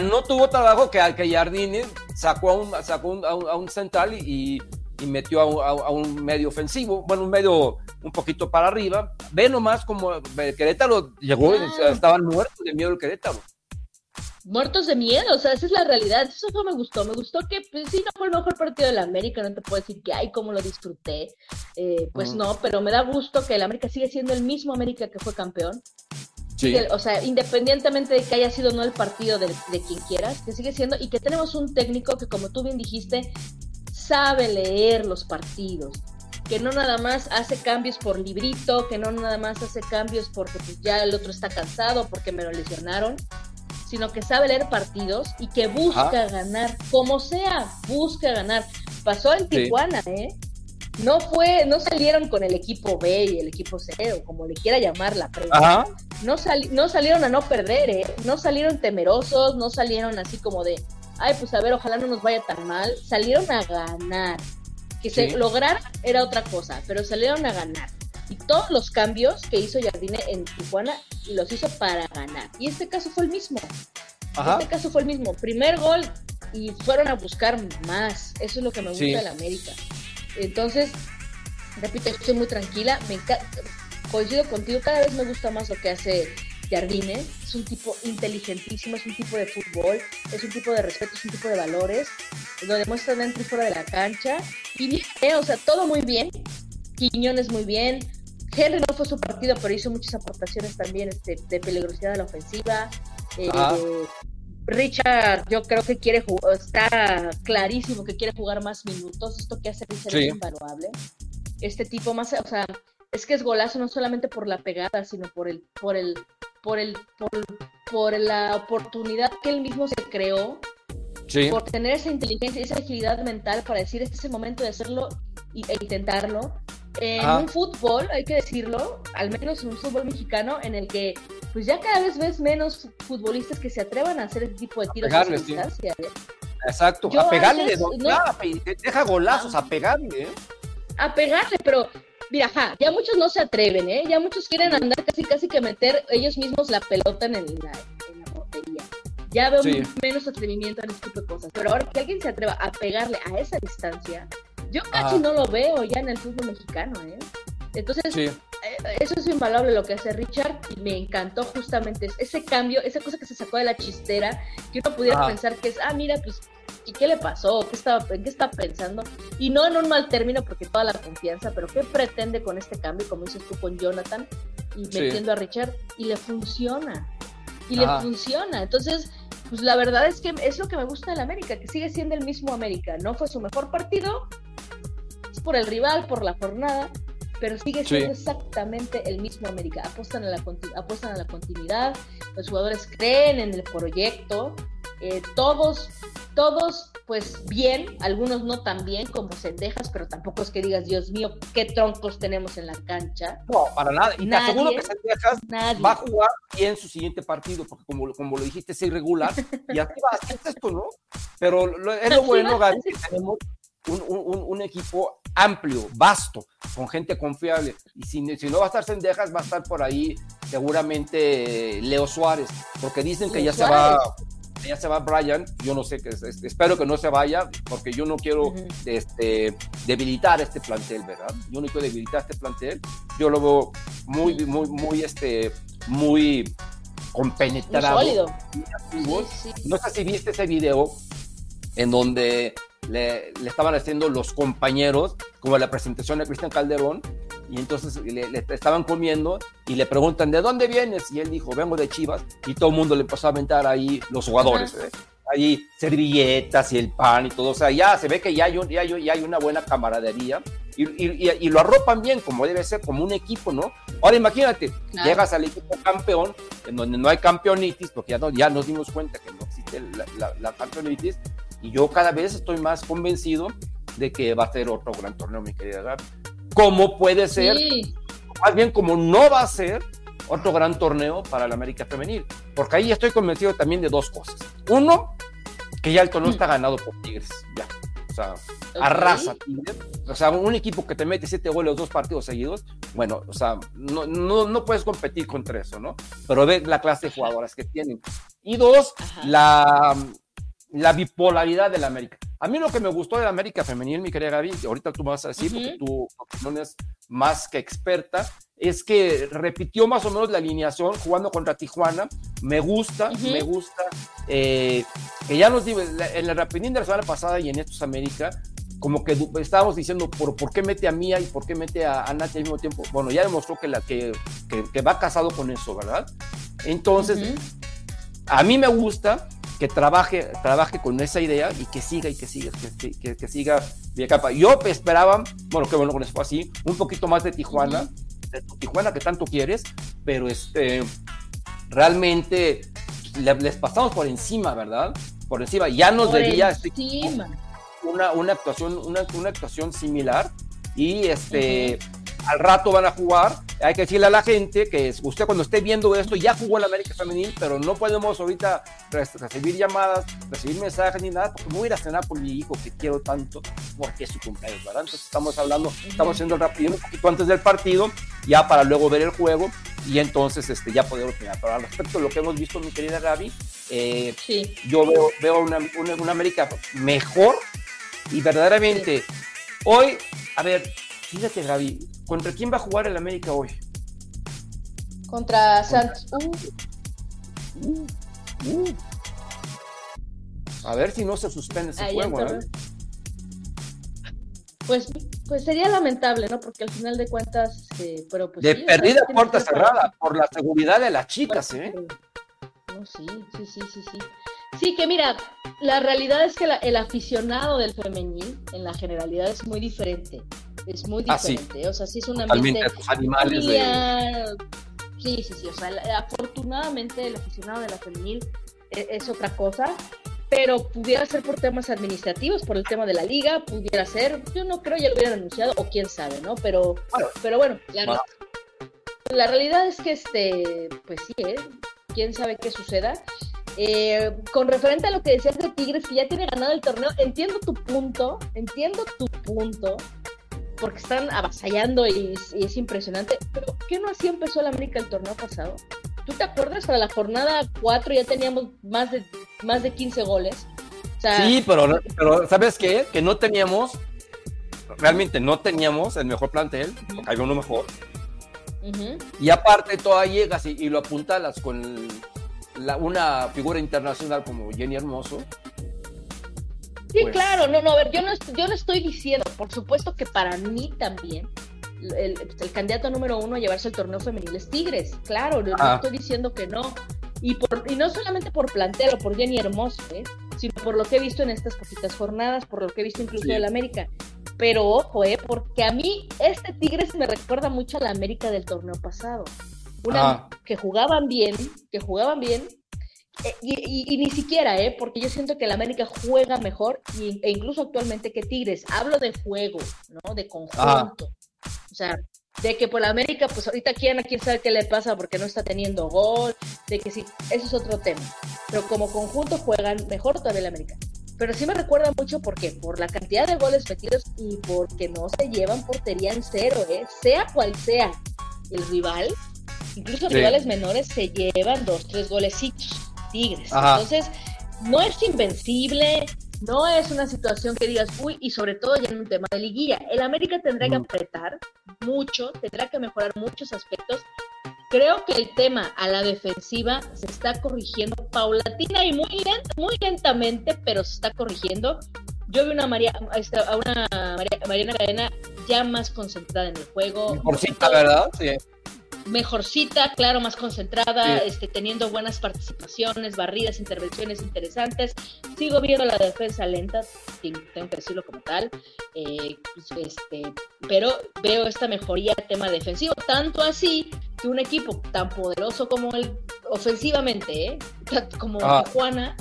No tuvo trabajo que, que Jardine sacó a un, sacó a un, central y, metió a un, medio ofensivo, bueno, un medio un poquito para arriba. Ve nomás como el Querétaro llegó, estaban muertos de miedo el Querétaro. Muertos de miedo, o sea, esa es la realidad. Eso fue, me gustó. Me gustó que, pues sí, no fue el mejor partido de la América. No te puedo decir que, ay, cómo lo disfruté. Eh, pues no, pero me da gusto que el América sigue siendo el mismo América que fue campeón o sea, independientemente de que haya sido no el partido de, quien quieras, que sigue siendo, y que tenemos un técnico que, como tú bien dijiste, sabe leer los partidos, que no nada más hace cambios por librito, que no nada más hace cambios porque pues, ya el otro está cansado, porque me lo lesionaron, sino que sabe leer partidos y que busca ganar, como sea, busca ganar. Pasó en Tijuana, ¿eh? No fue, no salieron con el equipo B y el equipo C, o como le quiera llamar la prensa. No, no salieron a no perder, ¿eh? no salieron temerosos, no salieron así como de, ay, pues a ver, ojalá no nos vaya tan mal, salieron a ganar. Que se lograr era otra cosa, pero salieron a ganar. Y todos los cambios que hizo Jardine en Tijuana los hizo para ganar. Y este caso fue el mismo. Este caso fue el mismo. Primer gol y fueron a buscar más. Eso es lo que me gusta de la América. Entonces, repito, estoy muy tranquila. Me coincido contigo, cada vez me gusta más lo que hace Jardine. Es un tipo inteligentísimo, es un tipo de fútbol, es un tipo de respeto, es un tipo de valores. Lo demuestra dentro y fuera de la cancha. Y bien, o sea, todo muy bien. Quiñones muy bien. Henry no fue su partido, pero hizo muchas aportaciones también este, de peligrosidad a la ofensiva. Eh, Richard, yo creo que quiere jugar, está clarísimo que quiere jugar más minutos. Esto que hace Richard es invaluable. Este tipo más, o sea, es que es golazo no solamente por la pegada, sino por el, por el, por el, por, la oportunidad que él mismo se creó, por tener esa inteligencia y esa agilidad mental para decir este es el momento de hacerlo e intentarlo. En un fútbol, hay que decirlo, al menos en un fútbol mexicano, en el que pues ya cada vez ves menos futbolistas que se atrevan a hacer este tipo de tiros a distancia. ¿eh? Exacto, a pegarle de deja golazos, a pegarle. ¿eh? A pegarle, pero mira, ya muchos no se atreven, ¿eh? Ya muchos quieren andar casi casi que meter ellos mismos la pelota en, la, en la portería. Ya veo menos atrevimiento en este tipo de cosas. Pero ahora que alguien se atreva a pegarle a esa distancia, yo casi no lo veo ya en el fútbol mexicano, ¿eh? Entonces, eh, eso es invaluable lo que hace Richard y me encantó justamente ese cambio, esa cosa que se sacó de la chistera, que uno pudiera pensar que es, ah, mira, pues ¿y qué le pasó? ¿Qué estaba, ¿En qué está pensando? Y no en un mal término, porque toda la confianza, pero ¿qué pretende con este cambio, como dices tú con Jonathan, y metiendo a Richard? Y le funciona. Y le funciona. Entonces, pues la verdad es que es lo que me gusta de la América, que sigue siendo el mismo América. No fue su mejor partido, es por el rival, por la jornada, pero sigue siendo exactamente el mismo América. Apuestan a, la, apuestan a la continuidad, los jugadores creen en el proyecto, eh, todos, todos, pues bien, algunos no tan bien como Cendejas, pero tampoco es que digas, Dios mío, qué troncos tenemos en la cancha. No, para nada. Y te aseguro que Cendejas va a jugar bien su siguiente partido, porque como, como lo dijiste, es irregular, y así va, así es esto, ¿no? Pero es lo bueno, Gaby, que tenemos un, un, un, equipo amplio, vasto, con gente confiable. Y si, si, no va a estar Cendejas, va a estar por ahí seguramente Leo Suárez, porque dicen que ya se va ya se va Brian, yo no sé, que espero que no se vaya, porque yo no quiero este, debilitar este plantel, ¿verdad? Yo no quiero debilitar este plantel, yo lo veo muy, muy, muy, este, muy compenetrado. No sé si viste ese video en donde le, estaban haciendo los compañeros, como la presentación de Cristian Calderón, y entonces le, estaban comiendo y le preguntan, ¿de dónde vienes? Y él dijo, vengo de Chivas, y todo el mundo le empezó a aventar ahí los jugadores, ¿eh? ahí servilletas y el pan y todo, o sea, ya se ve que ya hay, ya hay, una buena camaradería. Y, lo arropan bien, como debe ser, como un equipo, ¿no? Ahora imagínate, llegas al equipo campeón, en donde no hay campeonitis, porque ya, no, ya nos dimos cuenta que no existe la, la campeonitis, y yo cada vez estoy más convencido de que va a ser otro gran torneo, mi querida Gaby. ¿Cómo puede ser? Más bien, como no va a ser otro gran torneo para la América Femenil. Porque ahí estoy convencido también de dos cosas. Uno, que ya el torneo está ganado por Tigres. Ya. O sea, arrasa Tigres. O sea, un equipo que te mete siete goles dos partidos seguidos, bueno, o sea, no, no, no puedes competir contra eso, ¿no? Pero ve la clase de jugadoras que tienen. Y dos, la la bipolaridad de la América. A mí lo que me gustó de la América femenil, mi querida Gaby, ahorita tú me vas a decir, porque tu opinión es más que experta, es que repitió más o menos la alineación jugando contra Tijuana. Me gusta, me gusta. Eh, que ya nos digo, en el rapidín de la semana pasada y en estos América, como que estábamos diciendo por, por qué mete a Mía y por qué mete a, a Nati al mismo tiempo. Bueno, ya demostró que, la, que, que, va casado con eso, ¿verdad? Entonces, a mí me gusta que trabaje, trabaje con esa idea y que siga y que siga, que, que, que siga capa. Yo esperaba, bueno, qué bueno con eso fue así, un poquito más de Tijuana, de Tijuana que tanto quieres, pero este, realmente les pasamos por encima, ¿verdad? Por encima, ya nos debía este una, una actuación, una, una actuación similar y este, al rato van a jugar. Hay que decirle a la gente que usted cuando esté viendo esto ya jugó en América Femenil, pero no podemos ahorita recibir llamadas, recibir mensajes ni nada, porque voy a ir a cenar por mi hijo que quiero tanto, porque es su cumpleaños, ¿verdad? Entonces estamos hablando, estamos haciendo rápido un poquito antes del partido, ya para luego ver el juego y entonces este, ya poder opinar. Pero al respecto de lo que hemos visto, mi querida Gaby, eh, yo veo, veo una, una, América mejor y verdaderamente hoy, a ver, fíjate Gaby, ¿contra quién va a jugar el América hoy? Contra Santos. Uh. Uh, a ver si no se suspende ese juego. ¿eh? Pues, pues sería lamentable, ¿no? Porque al final de cuentas, eh, pero pues de perdida puerta cerrada por la seguridad de las chicas, ¿eh? No, sí, sí, sí, sí, sí. Sí, que mira, la realidad es que el aficionado del femenil, en la generalidad, es muy diferente. Es muy ah, diferente. O sea, sí es un ambiente. animales. Sí, sí, sí. O sea, afortunadamente el aficionado de la femenil es, es otra cosa pero pudiera ser por temas administrativos, por el tema de la liga, pudiera ser, yo no creo ya lo hubieran anunciado, o quién sabe, ¿no? Pero bueno, pero bueno, la, realidad es que este, pues sí, ¿eh? quién sabe qué suceda. Eh, con referente a lo que decías de Tigres, que ya tiene ganado el torneo, entiendo tu punto, entiendo tu punto, porque están avasallando y, y es impresionante, pero ¿qué no así empezó el América el torneo pasado? ¿Tú te acuerdas? Para la jornada 4 ya teníamos más de, más de 15 goles. sí, pero, pero ¿sabes qué? Que no teníamos, realmente no teníamos el mejor plantel, porque había uno mejor. Y aparte todavía llegas y, lo apuntalas con una figura internacional como Jenny Hermoso. Sí, pues claro, no, no, a ver, yo no, yo no estoy diciendo, por supuesto que para mí también, el, el, candidato número uno a llevarse el torneo femenil es Tigres, claro, no, ah. estoy diciendo que no. Y, por, y no solamente por plantel o por Jenny Hermoso, ¿eh? sino por lo que he visto en estas poquitas jornadas, por lo que he visto incluso del América. Pero ojo, ¿eh? porque a mí este Tigres me recuerda mucho a la América del torneo pasado. Una ah. que jugaban bien, que jugaban bien, eh, y, ni siquiera, ¿eh? Porque yo siento que la América juega mejor e incluso actualmente que Tigres. Hablo de juego, ¿no? De conjunto. O sea, de que por la América, pues ahorita quién a quién sabe qué le pasa porque no está teniendo gol, de que sí, eso es otro tema. Pero como conjunto juegan mejor todavía la América. Pero sí me recuerda mucho porque por la cantidad de goles metidos y porque no se llevan portería en cero, ¿eh? sea cual sea el rival, incluso rivales menores se llevan dos, tres golecitos, Tigres. Entonces, no es invencible, no es una situación que digas, uy, y sobre todo ya en un tema de liguilla. El América tendrá que apretar mucho, tendrá que mejorar muchos aspectos. Creo que el tema a la defensiva se está corrigiendo paulatina y muy, muy lentamente, pero se está corrigiendo. Yo vi una María, a una Mariana Cadena ya más concentrada en el juego. Por cita, ¿verdad? Sí mejorcita, claro, más concentrada, este, teniendo buenas participaciones, barridas, intervenciones interesantes. Sigo viendo la defensa lenta, tengo que decirlo como tal, eh, pues, este, pero veo esta mejoría tema defensivo, tanto así que un equipo tan poderoso como el ofensivamente, ¿eh? como ah. Tijuana,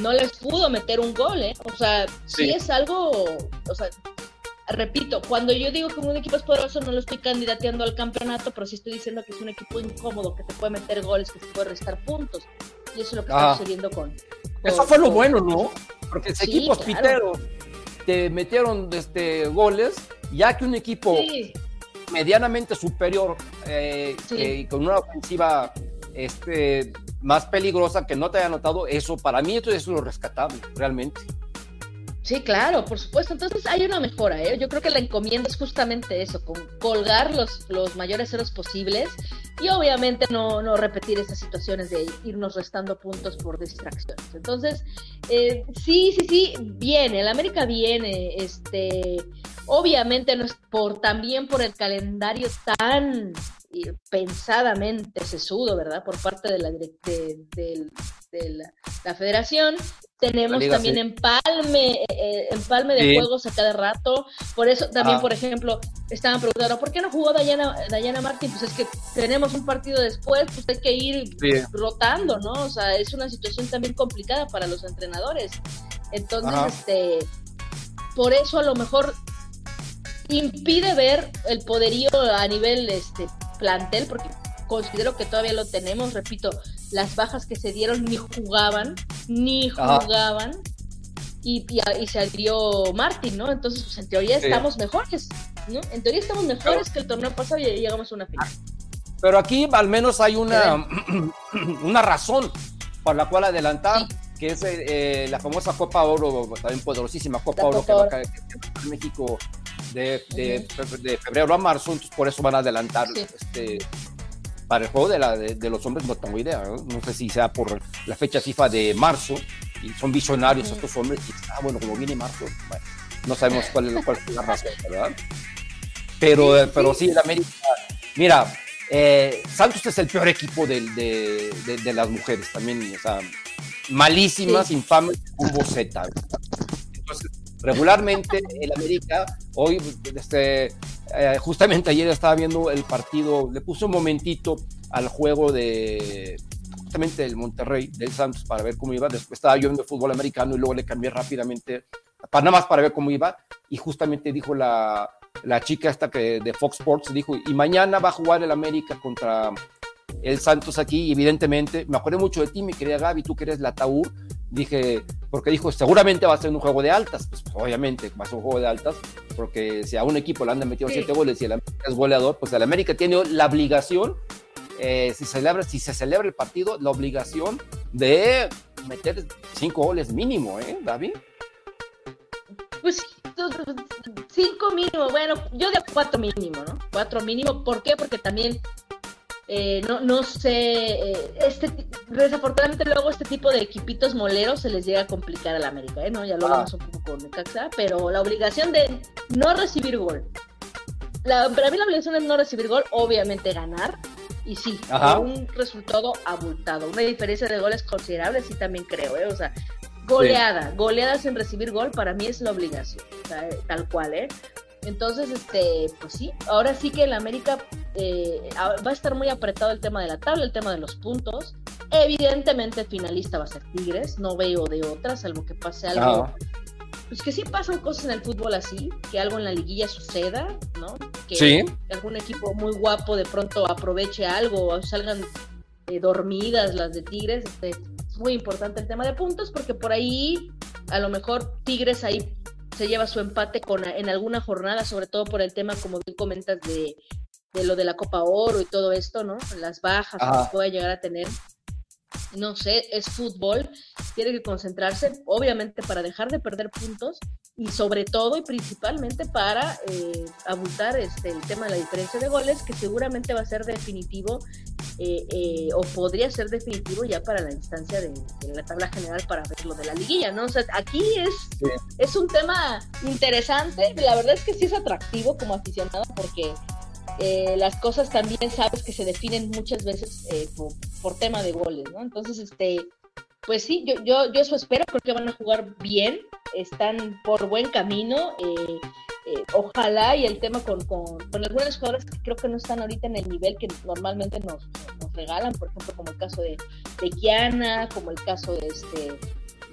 no les pudo meter un gol, ¿eh? O sea, sí es algo, o sea, repito, cuando yo digo que un equipo es poderoso, no lo estoy candidateando al campeonato, pero sí estoy diciendo que es un equipo incómodo, que te puede meter goles, que te puede restar puntos. Y eso es lo que está sucediendo con, Eso fue lo bueno, ¿no? Porque ese equipo pitero te metieron este, goles, ya que un equipo medianamente superior eh, eh, con una ofensiva este, más peligrosa que no te haya notado, eso para mí eso es lo rescatable, realmente. Sí, claro, por supuesto. Entonces hay una mejora, ¿eh? Yo creo que la encomienda es justamente eso, con colgar los, los mayores ceros posibles y obviamente no, no repetir esas situaciones de irnos restando puntos por distracciones. Entonces, eh, sí, sí, sí, viene, el América viene, este, obviamente no es por también por el calendario tan pensadamente sesudo, ¿verdad? Por parte de la, de, la, federación. Tenemos también empalme, eh, empalme de juegos a cada rato. Por eso también, ah. por ejemplo, estaban preguntando, ¿por qué no jugó Dayana, Dayana Martín? Pues es que tenemos un partido después, pues hay que ir rotando, ¿no? O sea, es una situación también complicada para los entrenadores. Entonces, este, por eso a lo mejor impide ver el poderío a nivel este plantel, porque considero que todavía lo tenemos, repito, las bajas que se dieron ni jugaban, ni jugaban. Y, y, se adhirió Martín, ¿no? Entonces, pues en teoría estamos mejores, ¿no? En teoría estamos mejores que el torneo pasado y llegamos a una final. Pero aquí al menos hay una, una razón por la cual adelantar, que es eh, la famosa Copa Oro, también poderosísima Copa Oro que va a caer en México de, de, febrero a marzo, entonces por eso van a adelantar este, para el juego de, la, de, los hombres no tengo idea, ¿no? sé si sea por la fecha FIFA de marzo, y son visionarios estos hombres, y ah, bueno, como viene marzo, no sabemos cuál es, cuál es la razón, ¿verdad? Pero sí, pero sí, el América, mira, eh, Santos es el peor equipo de, de, de, las mujeres también, o sea, malísimas, infames, hubo Z. Entonces, regularmente el América, hoy, este, eh, justamente ayer estaba viendo el partido, le puse un momentito al juego de justamente del Monterrey, del Santos, para ver cómo iba. Después estaba yo viendo fútbol americano y luego le cambié rápidamente, para, nada más para ver cómo iba. Y justamente dijo la, la chica esta que de Fox Sports, dijo, y mañana va a jugar el América contra el Santos aquí, y evidentemente, me acuerdo mucho de ti, mi querida Gaby, tú que eres la Taur, dije, porque dijo, seguramente va a ser un juego de altas, pues, obviamente va a ser un juego de altas, porque si a un equipo le han metido siete goles y el América es goleador, pues el América tiene la obligación, eh, si, celebra, si se celebra el partido, la obligación de meter cinco goles mínimo, ¿eh, David? Pues cinco mínimo, bueno, yo de cuatro mínimo, ¿no? Cuatro mínimo, ¿por qué? Porque también eh, no, no sé, eh, este, desafortunadamente luego este tipo de equipitos moleros se les llega a complicar a la América, ¿eh? ¿no? Ya lo vemos ah. un poco con Necaxa, pero la obligación de no recibir gol. La, para mí la obligación es no recibir gol, obviamente ganar, y sí, un resultado abultado, una diferencia de goles considerable, sí también creo, ¿eh? O sea, goleada, goleada sin recibir gol para mí es la obligación, tal cual, ¿eh? Entonces, este, pues sí, ahora sí que el América eh, va a estar muy apretado el tema de la tabla, el tema de los puntos. Evidentemente el finalista va a ser Tigres, no veo de otra, salvo que pase algo. Pues que sí pasan cosas en el fútbol así, que algo en la liguilla suceda, ¿no? Que algún equipo muy guapo de pronto aproveche algo o salgan eh, dormidas las de Tigres. Este, es muy importante el tema de puntos porque por ahí a lo mejor Tigres ahí se lleva su empate con, en alguna jornada, sobre todo por el tema, como bien comentas, de, de lo de la Copa Oro y todo esto, ¿no? Las bajas que puede llegar a tener. No sé, es fútbol, tiene que concentrarse, obviamente, para dejar de perder puntos y sobre todo y principalmente para eh, abultar este, el tema de la diferencia de goles, que seguramente va a ser definitivo eh, eh, o podría ser definitivo ya para la instancia de, la tabla general para ver lo de la liguilla, ¿no? O sea, aquí es, es un tema interesante, la verdad es que sí es atractivo como aficionado porque eh, las cosas también sabes que se definen muchas veces por, tema de goles, ¿no? Entonces, este, pues sí, yo, yo, yo eso espero, creo que van a jugar bien, están por buen camino. Eh, eh, ojalá y el tema con, con, con, algunos jugadores que creo que no están ahorita en el nivel que normalmente nos, nos regalan, por ejemplo, como el caso de, de como el caso de este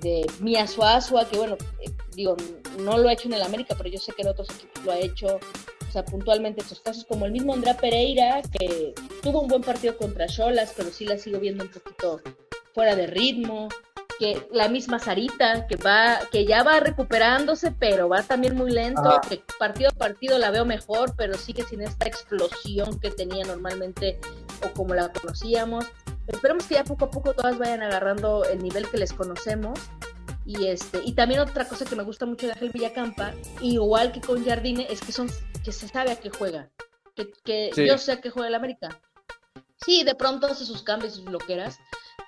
de Mia que bueno, eh, digo, no lo ha hecho en el América, pero yo sé que en otros equipos lo ha hecho, o sea, puntualmente estos casos, como el mismo Andrea Pereira, que tuvo un buen partido contra Cholas, pero sí la sigo viendo un poquito fuera de ritmo, que la misma Sarita, que va, que ya va recuperándose, pero va también muy lento, que partido a partido la veo mejor, pero sigue sin esta explosión que tenía normalmente o como la conocíamos. Esperemos que ya poco a poco todas vayan agarrando el nivel que les conocemos. Y este, y también otra cosa que me gusta mucho de Ángel Villacampa, igual que con Jardine, es que son, que se sabe a qué juega. Que, que yo sé a qué juega el América. Sí, de pronto hace sus cambios y sus loqueras,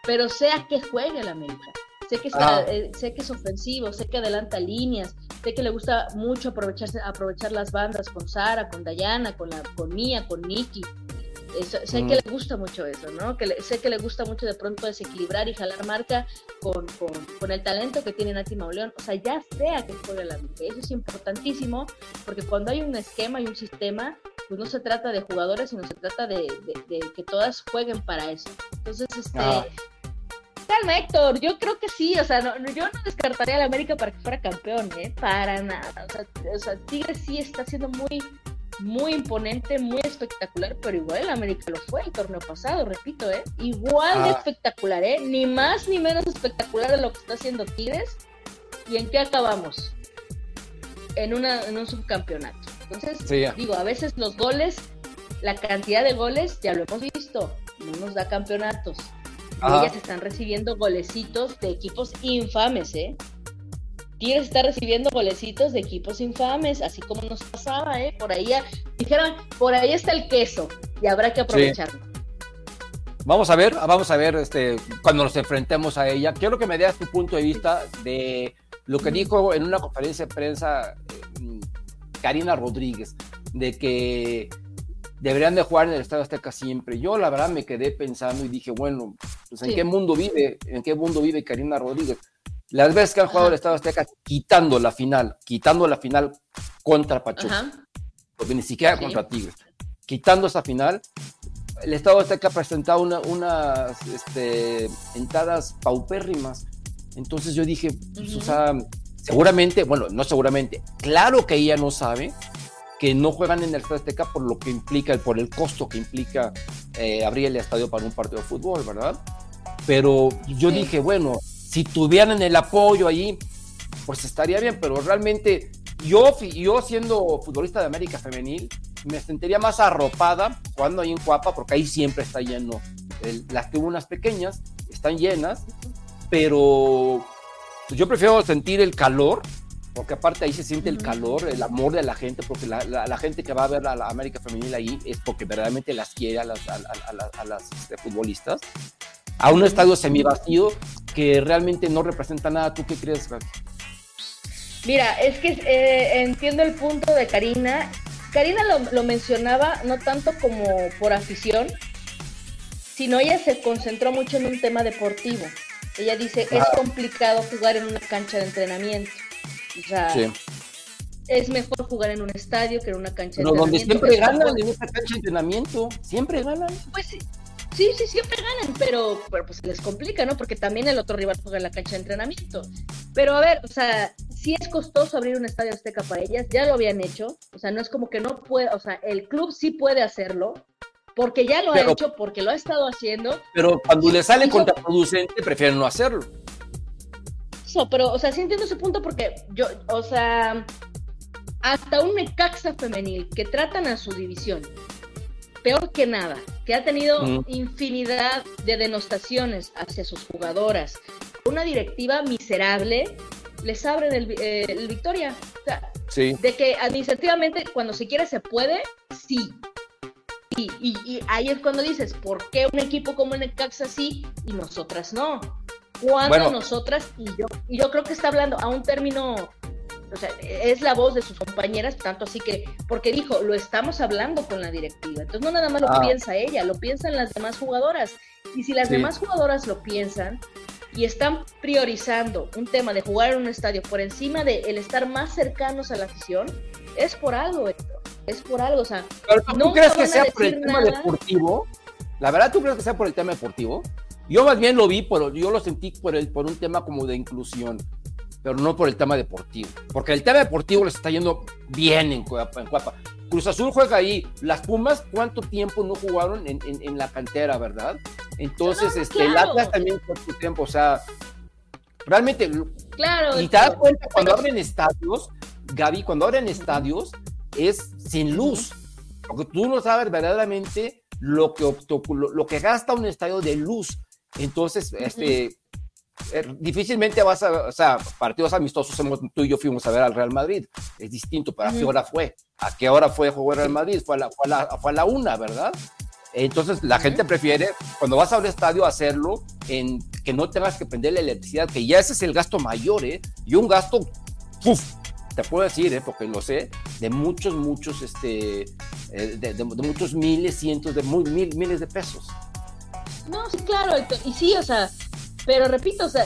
pero sé a qué juega el América. Sé que, está, ah. eh, sé que es ofensivo, sé que adelanta líneas, sé que le gusta mucho aprovecharse, aprovechar las bandas con Sara, con Dayana, con, la, con Mía, con Nikki. Sé que le gusta mucho eso, ¿no? Que sé que le gusta mucho de pronto desequilibrar y jalar marca con, con, con el talento que tiene Nati Mauleón. O sea, ya sea que juegue la América. Eso es importantísimo porque cuando hay un esquema y un sistema, pues no se trata de jugadores, sino se trata de, de, que todas jueguen para eso. Entonces, este, ah calma, Héctor. Yo creo que sí. O sea, yo no descartaría a la América para que fuera campeón, ¿eh? Para nada. O sea, o sea, Tigres sí está siendo muy, muy imponente, muy espectacular, pero igual el América lo fue el torneo pasado, repito, ¿eh? Igual de ah. espectacular, ¿eh? Ni más ni menos espectacular de lo que está haciendo Tigres. ¿Y en qué acabamos? En, una, en un subcampeonato. Entonces, digo, a veces los goles, la cantidad de goles, ya lo hemos visto, no nos da campeonatos. Ellas están recibiendo golecitos de equipos infames, ¿eh? Tigres está recibiendo golecitos de equipos infames, así como nos pasaba, ¿eh? Por ahí, dijeron, por ahí está el queso y habrá que aprovecharlo. Vamos a ver, vamos a ver este, cuando nos enfrentemos a ella. Quiero que me des tu punto de vista de lo que dijo en una conferencia de prensa eh, Karina Rodríguez, de que deberían de jugar en el Estadio Azteca siempre. Yo la verdad me quedé pensando y dije, bueno, pues ¿en qué mundo vive? ¿En qué mundo vive Karina Rodríguez? Las veces que han jugado el Estado Azteca quitando la final, quitando la final contra Pachuca, porque ni siquiera contra Tigres, quitando esa final, el Estado Azteca ha presentado unas este, entradas paupérrimas. Entonces yo dije, pues, o sea, seguramente, bueno, no seguramente, claro que ella no sabe que no juegan en el Estadio Azteca por lo que implica, por el costo que implica eh, abrir el estadio para un partido de fútbol, ¿verdad? Pero yo dije, bueno, si tuvieran el apoyo allí, pues estaría bien, pero realmente yo, yo siendo futbolista de América Femenil, me sentiría más arropada jugando ahí en Cuapa, porque ahí siempre está lleno. las tribunas pequeñas están llenas, pero pues, yo prefiero sentir el calor, porque aparte ahí se siente el calor, el amor de la gente, porque la, gente que va a ver a la América Femenil ahí es porque verdaderamente las quiere a las, a, las este, futbolistas a un estadio semivacío que realmente no representa nada. ¿Tú qué crees, Mira, es que eh, entiendo el punto de Karina. Karina lo, mencionaba no tanto como por afición, sino ella se concentró mucho en un tema deportivo. Ella dice, es complicado jugar en una cancha de entrenamiento. O sea, es mejor jugar en un estadio que en una cancha de entrenamiento. donde siempre ganan en esa cancha de entrenamiento, siempre ganan. Pues sí, Sí, sí, siempre ganan, pero, pero pues les complica, ¿no? Porque también el otro rival juega en la cancha de entrenamiento. Pero a ver, o sea, sí es costoso abrir un estadio azteca para ellas, ya lo habían hecho, o sea, no es como que no puede, o sea, el club sí puede hacerlo, porque ya lo ha hecho, porque lo ha estado haciendo. Pero cuando le sale contraproducente, prefieren no hacerlo. Eso, pero, o sea, sí entiendo ese punto porque yo, o sea, hasta un Necaxa femenil que tratan a su división peor que nada, que ha tenido infinidad de denostaciones hacia sus jugadoras, una directiva miserable, les abre el, eh, victoria. De que administrativamente cuando se quiere se puede, sí. Y, y, ahí es cuando dices, ¿por qué un equipo como el Necaxa sí y nosotras no? Cuando nosotras, y yo, y yo creo que está hablando a un término o sea, es la voz de sus compañeras, tanto así que, porque dijo, lo estamos hablando con la directiva. Entonces no nada más lo ah. piensa ella, lo piensan las demás jugadoras. Y si las demás jugadoras lo piensan y están priorizando un tema de jugar en un estadio por encima de el estar más cercanos a la afición, es por algo, Héctor. Es por algo, o sea, ¿tú crees que sea por el tema deportivo? La verdad, ¿tú crees que sea por el tema deportivo? Yo más bien lo vi, pero yo lo sentí por, el, por un tema como de inclusión pero no por el tema deportivo. Porque el tema deportivo les está yendo bien en Cuapa. Cruz Azul juega ahí. Las Pumas, ¿cuánto tiempo no jugaron en, la cantera, verdad? Entonces, este, el Atlas también por su tiempo, o sea, realmente. Claro. Y te das cuenta cuando abren estadios, Gaby, cuando abren estadios, es sin luz. Porque tú no sabes verdaderamente lo que, lo que gasta un estadio de luz. Entonces, este Er, difícilmente vas a, o sea, partidos amistosos, tú y yo fuimos a ver al Real Madrid, es distinto, pero ¿a qué hora fue? ¿A qué hora fue jugar Real Madrid? Fue a la, fue a la, fue a la una, ¿verdad? Entonces la gente prefiere, cuando vas a un estadio, hacerlo en que no tengas que prender la electricidad, que ya ese es el gasto mayor, ¿eh? Y un gasto, uf, te puedo decir, ¿eh? porque lo sé, de muchos, muchos, este, eh, de, muchos miles, cientos, de muy, mil, miles de pesos. No, sí, claro, y sí, o sea, pero repito, o sea,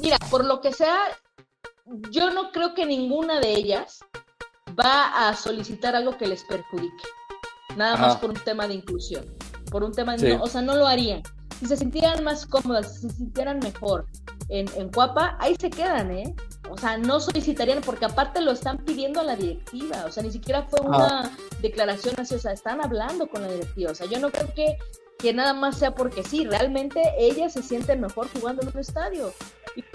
mira, por lo que sea, yo no creo que ninguna de ellas va a solicitar algo que les perjudique. Nada más por un tema de inclusión. Por un tema de. o sea, no lo harían. Si se sintieran más cómodas, si se sintieran mejor en, en Cuapa, ahí se quedan, ¿eh? O sea, no solicitarían, porque aparte lo están pidiendo a la directiva, o sea, ni siquiera fue una declaración así, o sea, están hablando con la directiva, o sea, yo no creo que, que nada más sea porque sí, realmente ellas se sienten mejor jugando en un estadio.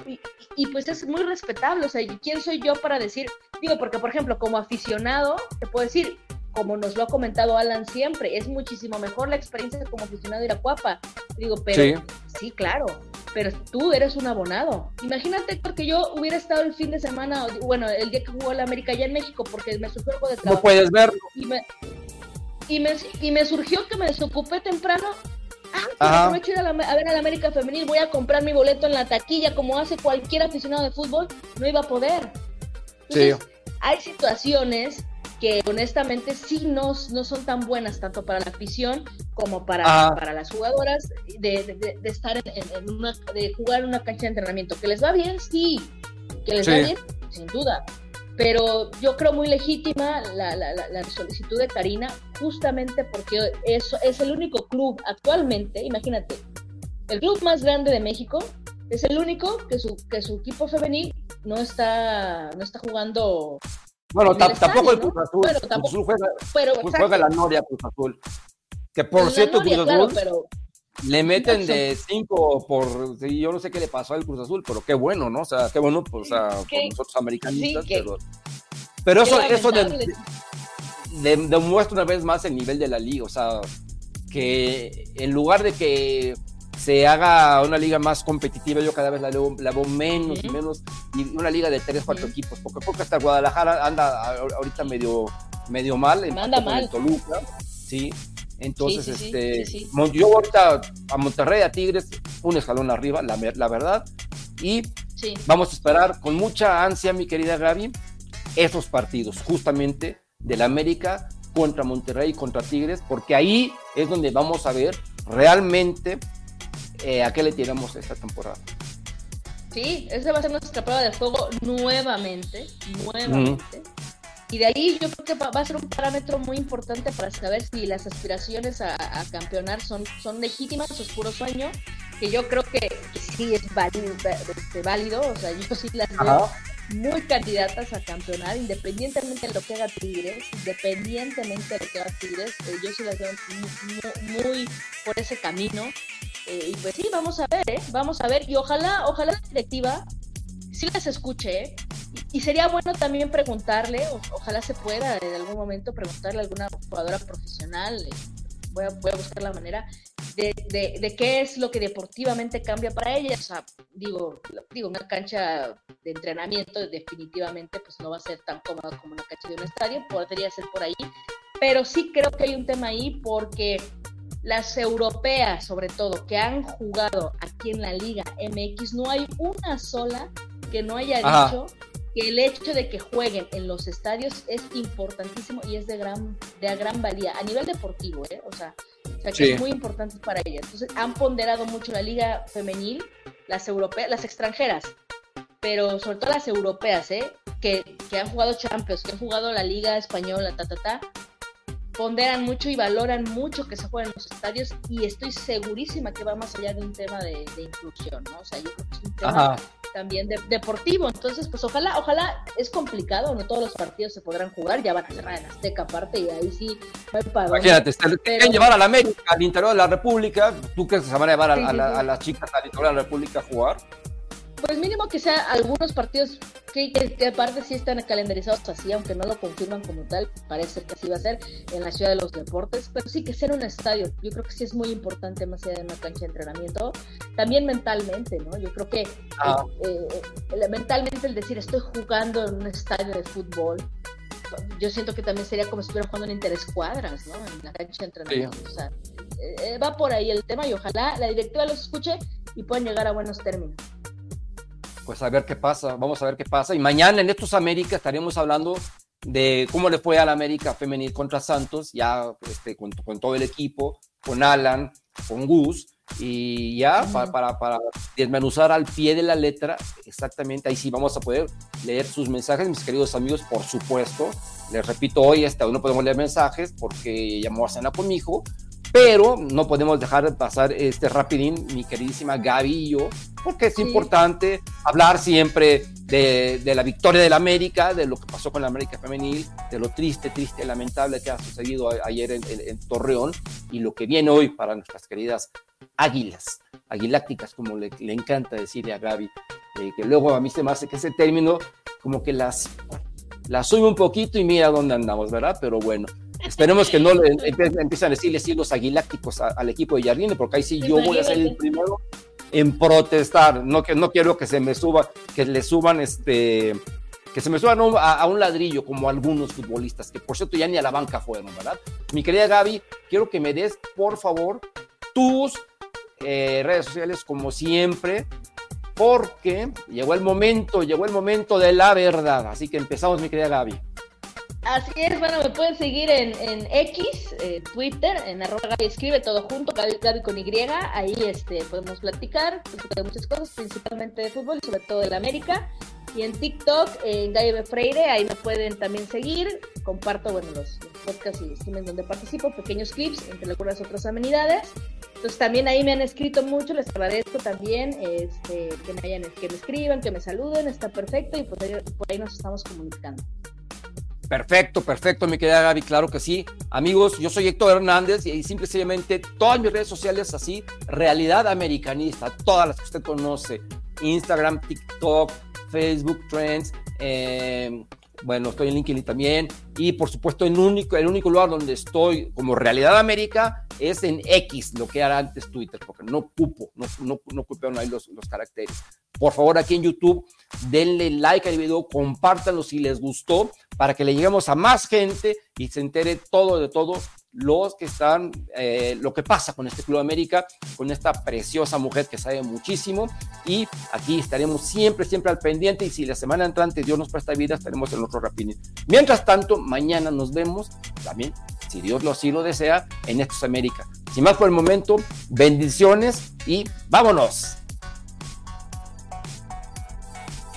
Y, y, pues es muy respetable, o sea, ¿quién soy yo para decir? Digo, porque por ejemplo, como aficionado, te puedo decir, como nos lo ha comentado Alan siempre, es muchísimo mejor la experiencia como aficionado ir a Cuapa. Digo, pero sí. claro, pero tú eres un abonado. Imagínate que yo hubiera estado el fin de semana, bueno, el día que jugó la América allá en México, porque me surgió algo de trabajo. No puedes verlo. Y me, y me, y me surgió que me desocupé temprano. Ah, aprovecho ir a, a, ver a la América Femenil, voy a comprar mi boleto en la taquilla, como hace cualquier aficionado de fútbol, no iba a poder. sí. Hay situaciones que honestamente sí no, no son tan buenas tanto para la afición como para, para las jugadoras de, estar en, una, de jugar en una cancha de entrenamiento. Que les va bien, sí, que les va bien, sin duda. Pero yo creo muy legítima la, la, la, solicitud de Karina, justamente porque eso es el único club actualmente, imagínate, el club más grande de México es el único que su, que su equipo femenil no está, no está jugando bueno, tampoco el Cruz Azul. Pero tampoco, Cruz Azul juega, pero, juega la Noria Cruz Azul. Que por cierto, Cruz Azul pero... le meten de cinco por. Yo no sé qué le pasó al Cruz Azul, pero qué bueno, ¿no? O sea, qué bueno, pues, o sea, por nosotros americanistas. Sí, pero, pero eso, eso de, demuestra una vez más el nivel de la liga. O sea, que en lugar de que se haga una liga más competitiva, yo cada vez la veo, la veo menos y menos, y una liga de tres, cuatro equipos, porque porque hasta Guadalajara anda ahorita medio, medio mal, en anda mal. Toluca, sí, entonces, este, yo ahorita a Monterrey, a Tigres, un escalón arriba, la, la verdad, y vamos a esperar con mucha ansia, mi querida Gaby, esos partidos, justamente del América contra Monterrey y contra Tigres, porque ahí es donde vamos a ver realmente eh, a qué le tiramos esta temporada. Sí, esa va a ser nuestra prueba de fuego nuevamente, nuevamente. Y de ahí yo creo que va, a ser un parámetro muy importante para saber si las aspiraciones a, campeonar son, son legítimas o es puro sueño, que yo creo que, sí es válido, este, válido, o sea, yo sí las veo muy candidatas a campeonar, independientemente de lo que haga Tigres, independientemente de lo que haga Tigres, eh, yo sí las veo muy por ese camino. Eh, y pues sí, vamos a ver, ¿eh? Vamos a ver. Y ojalá, ojalá la directiva sí las escuche, ¿eh? Y, sería bueno también preguntarle, ojalá se pueda en algún momento preguntarle a alguna jugadora profesional, eh, voy, a, buscar la manera, de, de, qué es lo que deportivamente cambia para ella. O sea, digo, digo, una cancha de entrenamiento definitivamente pues no va a ser tan cómoda como una cancha de un estadio, podría ser por ahí, pero sí creo que hay un tema ahí porque las europeas, sobre todo, que han jugado aquí en la Liga MX, no hay una sola que no haya dicho que el hecho de que jueguen en los estadios es importantísimo y es de gran, de gran valía a nivel deportivo, ¿eh? O sea, que es muy importante para ellas. Entonces, han ponderado mucho la liga femenil, las europeas, las extranjeras, pero sobre todo las europeas, ¿eh? Que, que han jugado Champions, que han jugado la liga española, ta, ta, ta, ponderan mucho y valoran mucho que se jueguen en los estadios y estoy segurísima que va más allá de un tema de, inclusión, ¿no? O sea, yo creo que es un tema también de, deportivo, entonces pues ojalá, ojalá, es complicado, no todos los partidos se podrán jugar, ya van a cerrar en Azteca aparte y ahí sí va a Imagínate, te quieren llevar a la América, al interior de la República, ¿tú crees que se van a llevar a, a las chicas al interior de la República a jugar? Pues mínimo que sea algunos partidos que, que, aparte sí están calendarizados así, aunque no lo confirman como tal, parece que así va a ser en la ciudad de los deportes, pero sí que ser un estadio, yo creo que sí es muy importante más allá de una cancha de entrenamiento, también mentalmente, ¿no? Yo creo que ah. eh, eh, mentalmente el decir estoy jugando en un estadio de fútbol, yo siento que también sería como si estuviera jugando en interescuadras, ¿no? En la cancha de entrenamiento. O sea, eh, va por ahí el tema y ojalá la directiva los escuche y puedan llegar a buenos términos pues a ver qué pasa, vamos a ver qué pasa. Y mañana en Estos América estaremos hablando de cómo le fue a la América femenil contra Santos, ya este, con, todo el equipo, con Alan, con Gus, y ya para, para, desmenuzar al pie de la letra, exactamente ahí sí vamos a poder leer sus mensajes, mis queridos amigos, por supuesto. Les repito, hoy hasta hoy no podemos leer mensajes porque llamó a cena con mi hijo, pero no podemos dejar de pasar este rapidín, mi queridísima Gaby y yo, porque es importante hablar siempre de, la victoria del América, de lo que pasó con la América femenil, de lo triste, triste, lamentable que ha sucedido ayer en, Torreón y lo que viene hoy para nuestras queridas águilas, aguilácticas, como le, encanta decirle a Gaby, eh, que luego a mí se me hace que ese término como que las, las sube un poquito y mira dónde andamos, ¿verdad? Pero bueno. Esperemos que no le empiecen a decirle sí los aguilácticos al equipo de Jardine, porque ahí sí yo voy a ser el primero en protestar. No, que, no quiero que se me suba, que le suban este, que se me suban a, un ladrillo como algunos futbolistas, que por cierto ya ni a la banca fueron, ¿verdad? Mi querida Gaby, quiero que me des, por favor, tus eh, redes sociales como siempre, porque llegó el momento, llegó el momento de la verdad. Así que empezamos, mi querida Gaby. Así es, bueno, me pueden seguir en, en X, eh, Twitter, en arroba Gaby escribe todo junto, Gaby, con Y, ahí este, podemos platicar de muchas cosas, principalmente de fútbol y sobre todo de la América. Y en TikTok, en Gaby Freire, ahí me pueden también seguir. Comparto, bueno, los, podcasts y streams donde participo, pequeños clips, entre algunas otras amenidades. Entonces también ahí me han escrito mucho, les agradezco también este, que, me hayan, que me escriban, que me saluden, está perfecto y por ahí nos estamos comunicando. Perfecto, perfecto, mi querida Gaby, claro que sí. Amigos, yo soy Héctor Hernández y simplemente todas mis redes sociales así, realidad americanista, todas las que usted conoce, Instagram, TikTok, Facebook Trends, eh, bueno, estoy en LinkedIn también. Y por supuesto, el único, el único lugar donde estoy como Realidad América es en X, lo que era antes Twitter, porque no cupo, no, no, no ahí los, los caracteres. Por favor, aquí en YouTube, denle like al video, compártanlo si les gustó, para que le lleguemos a más gente y se entere todo de todo los que están, eh, lo que pasa con este Club América, con esta preciosa mujer que sabe muchísimo. Y aquí estaremos siempre, siempre al pendiente. Y si la semana entrante Dios nos presta vida, estaremos en otro Rapidín. Mientras tanto, mañana nos vemos también, si Dios lo así lo desea, en Estos América. Sin más por el momento, bendiciones y vámonos.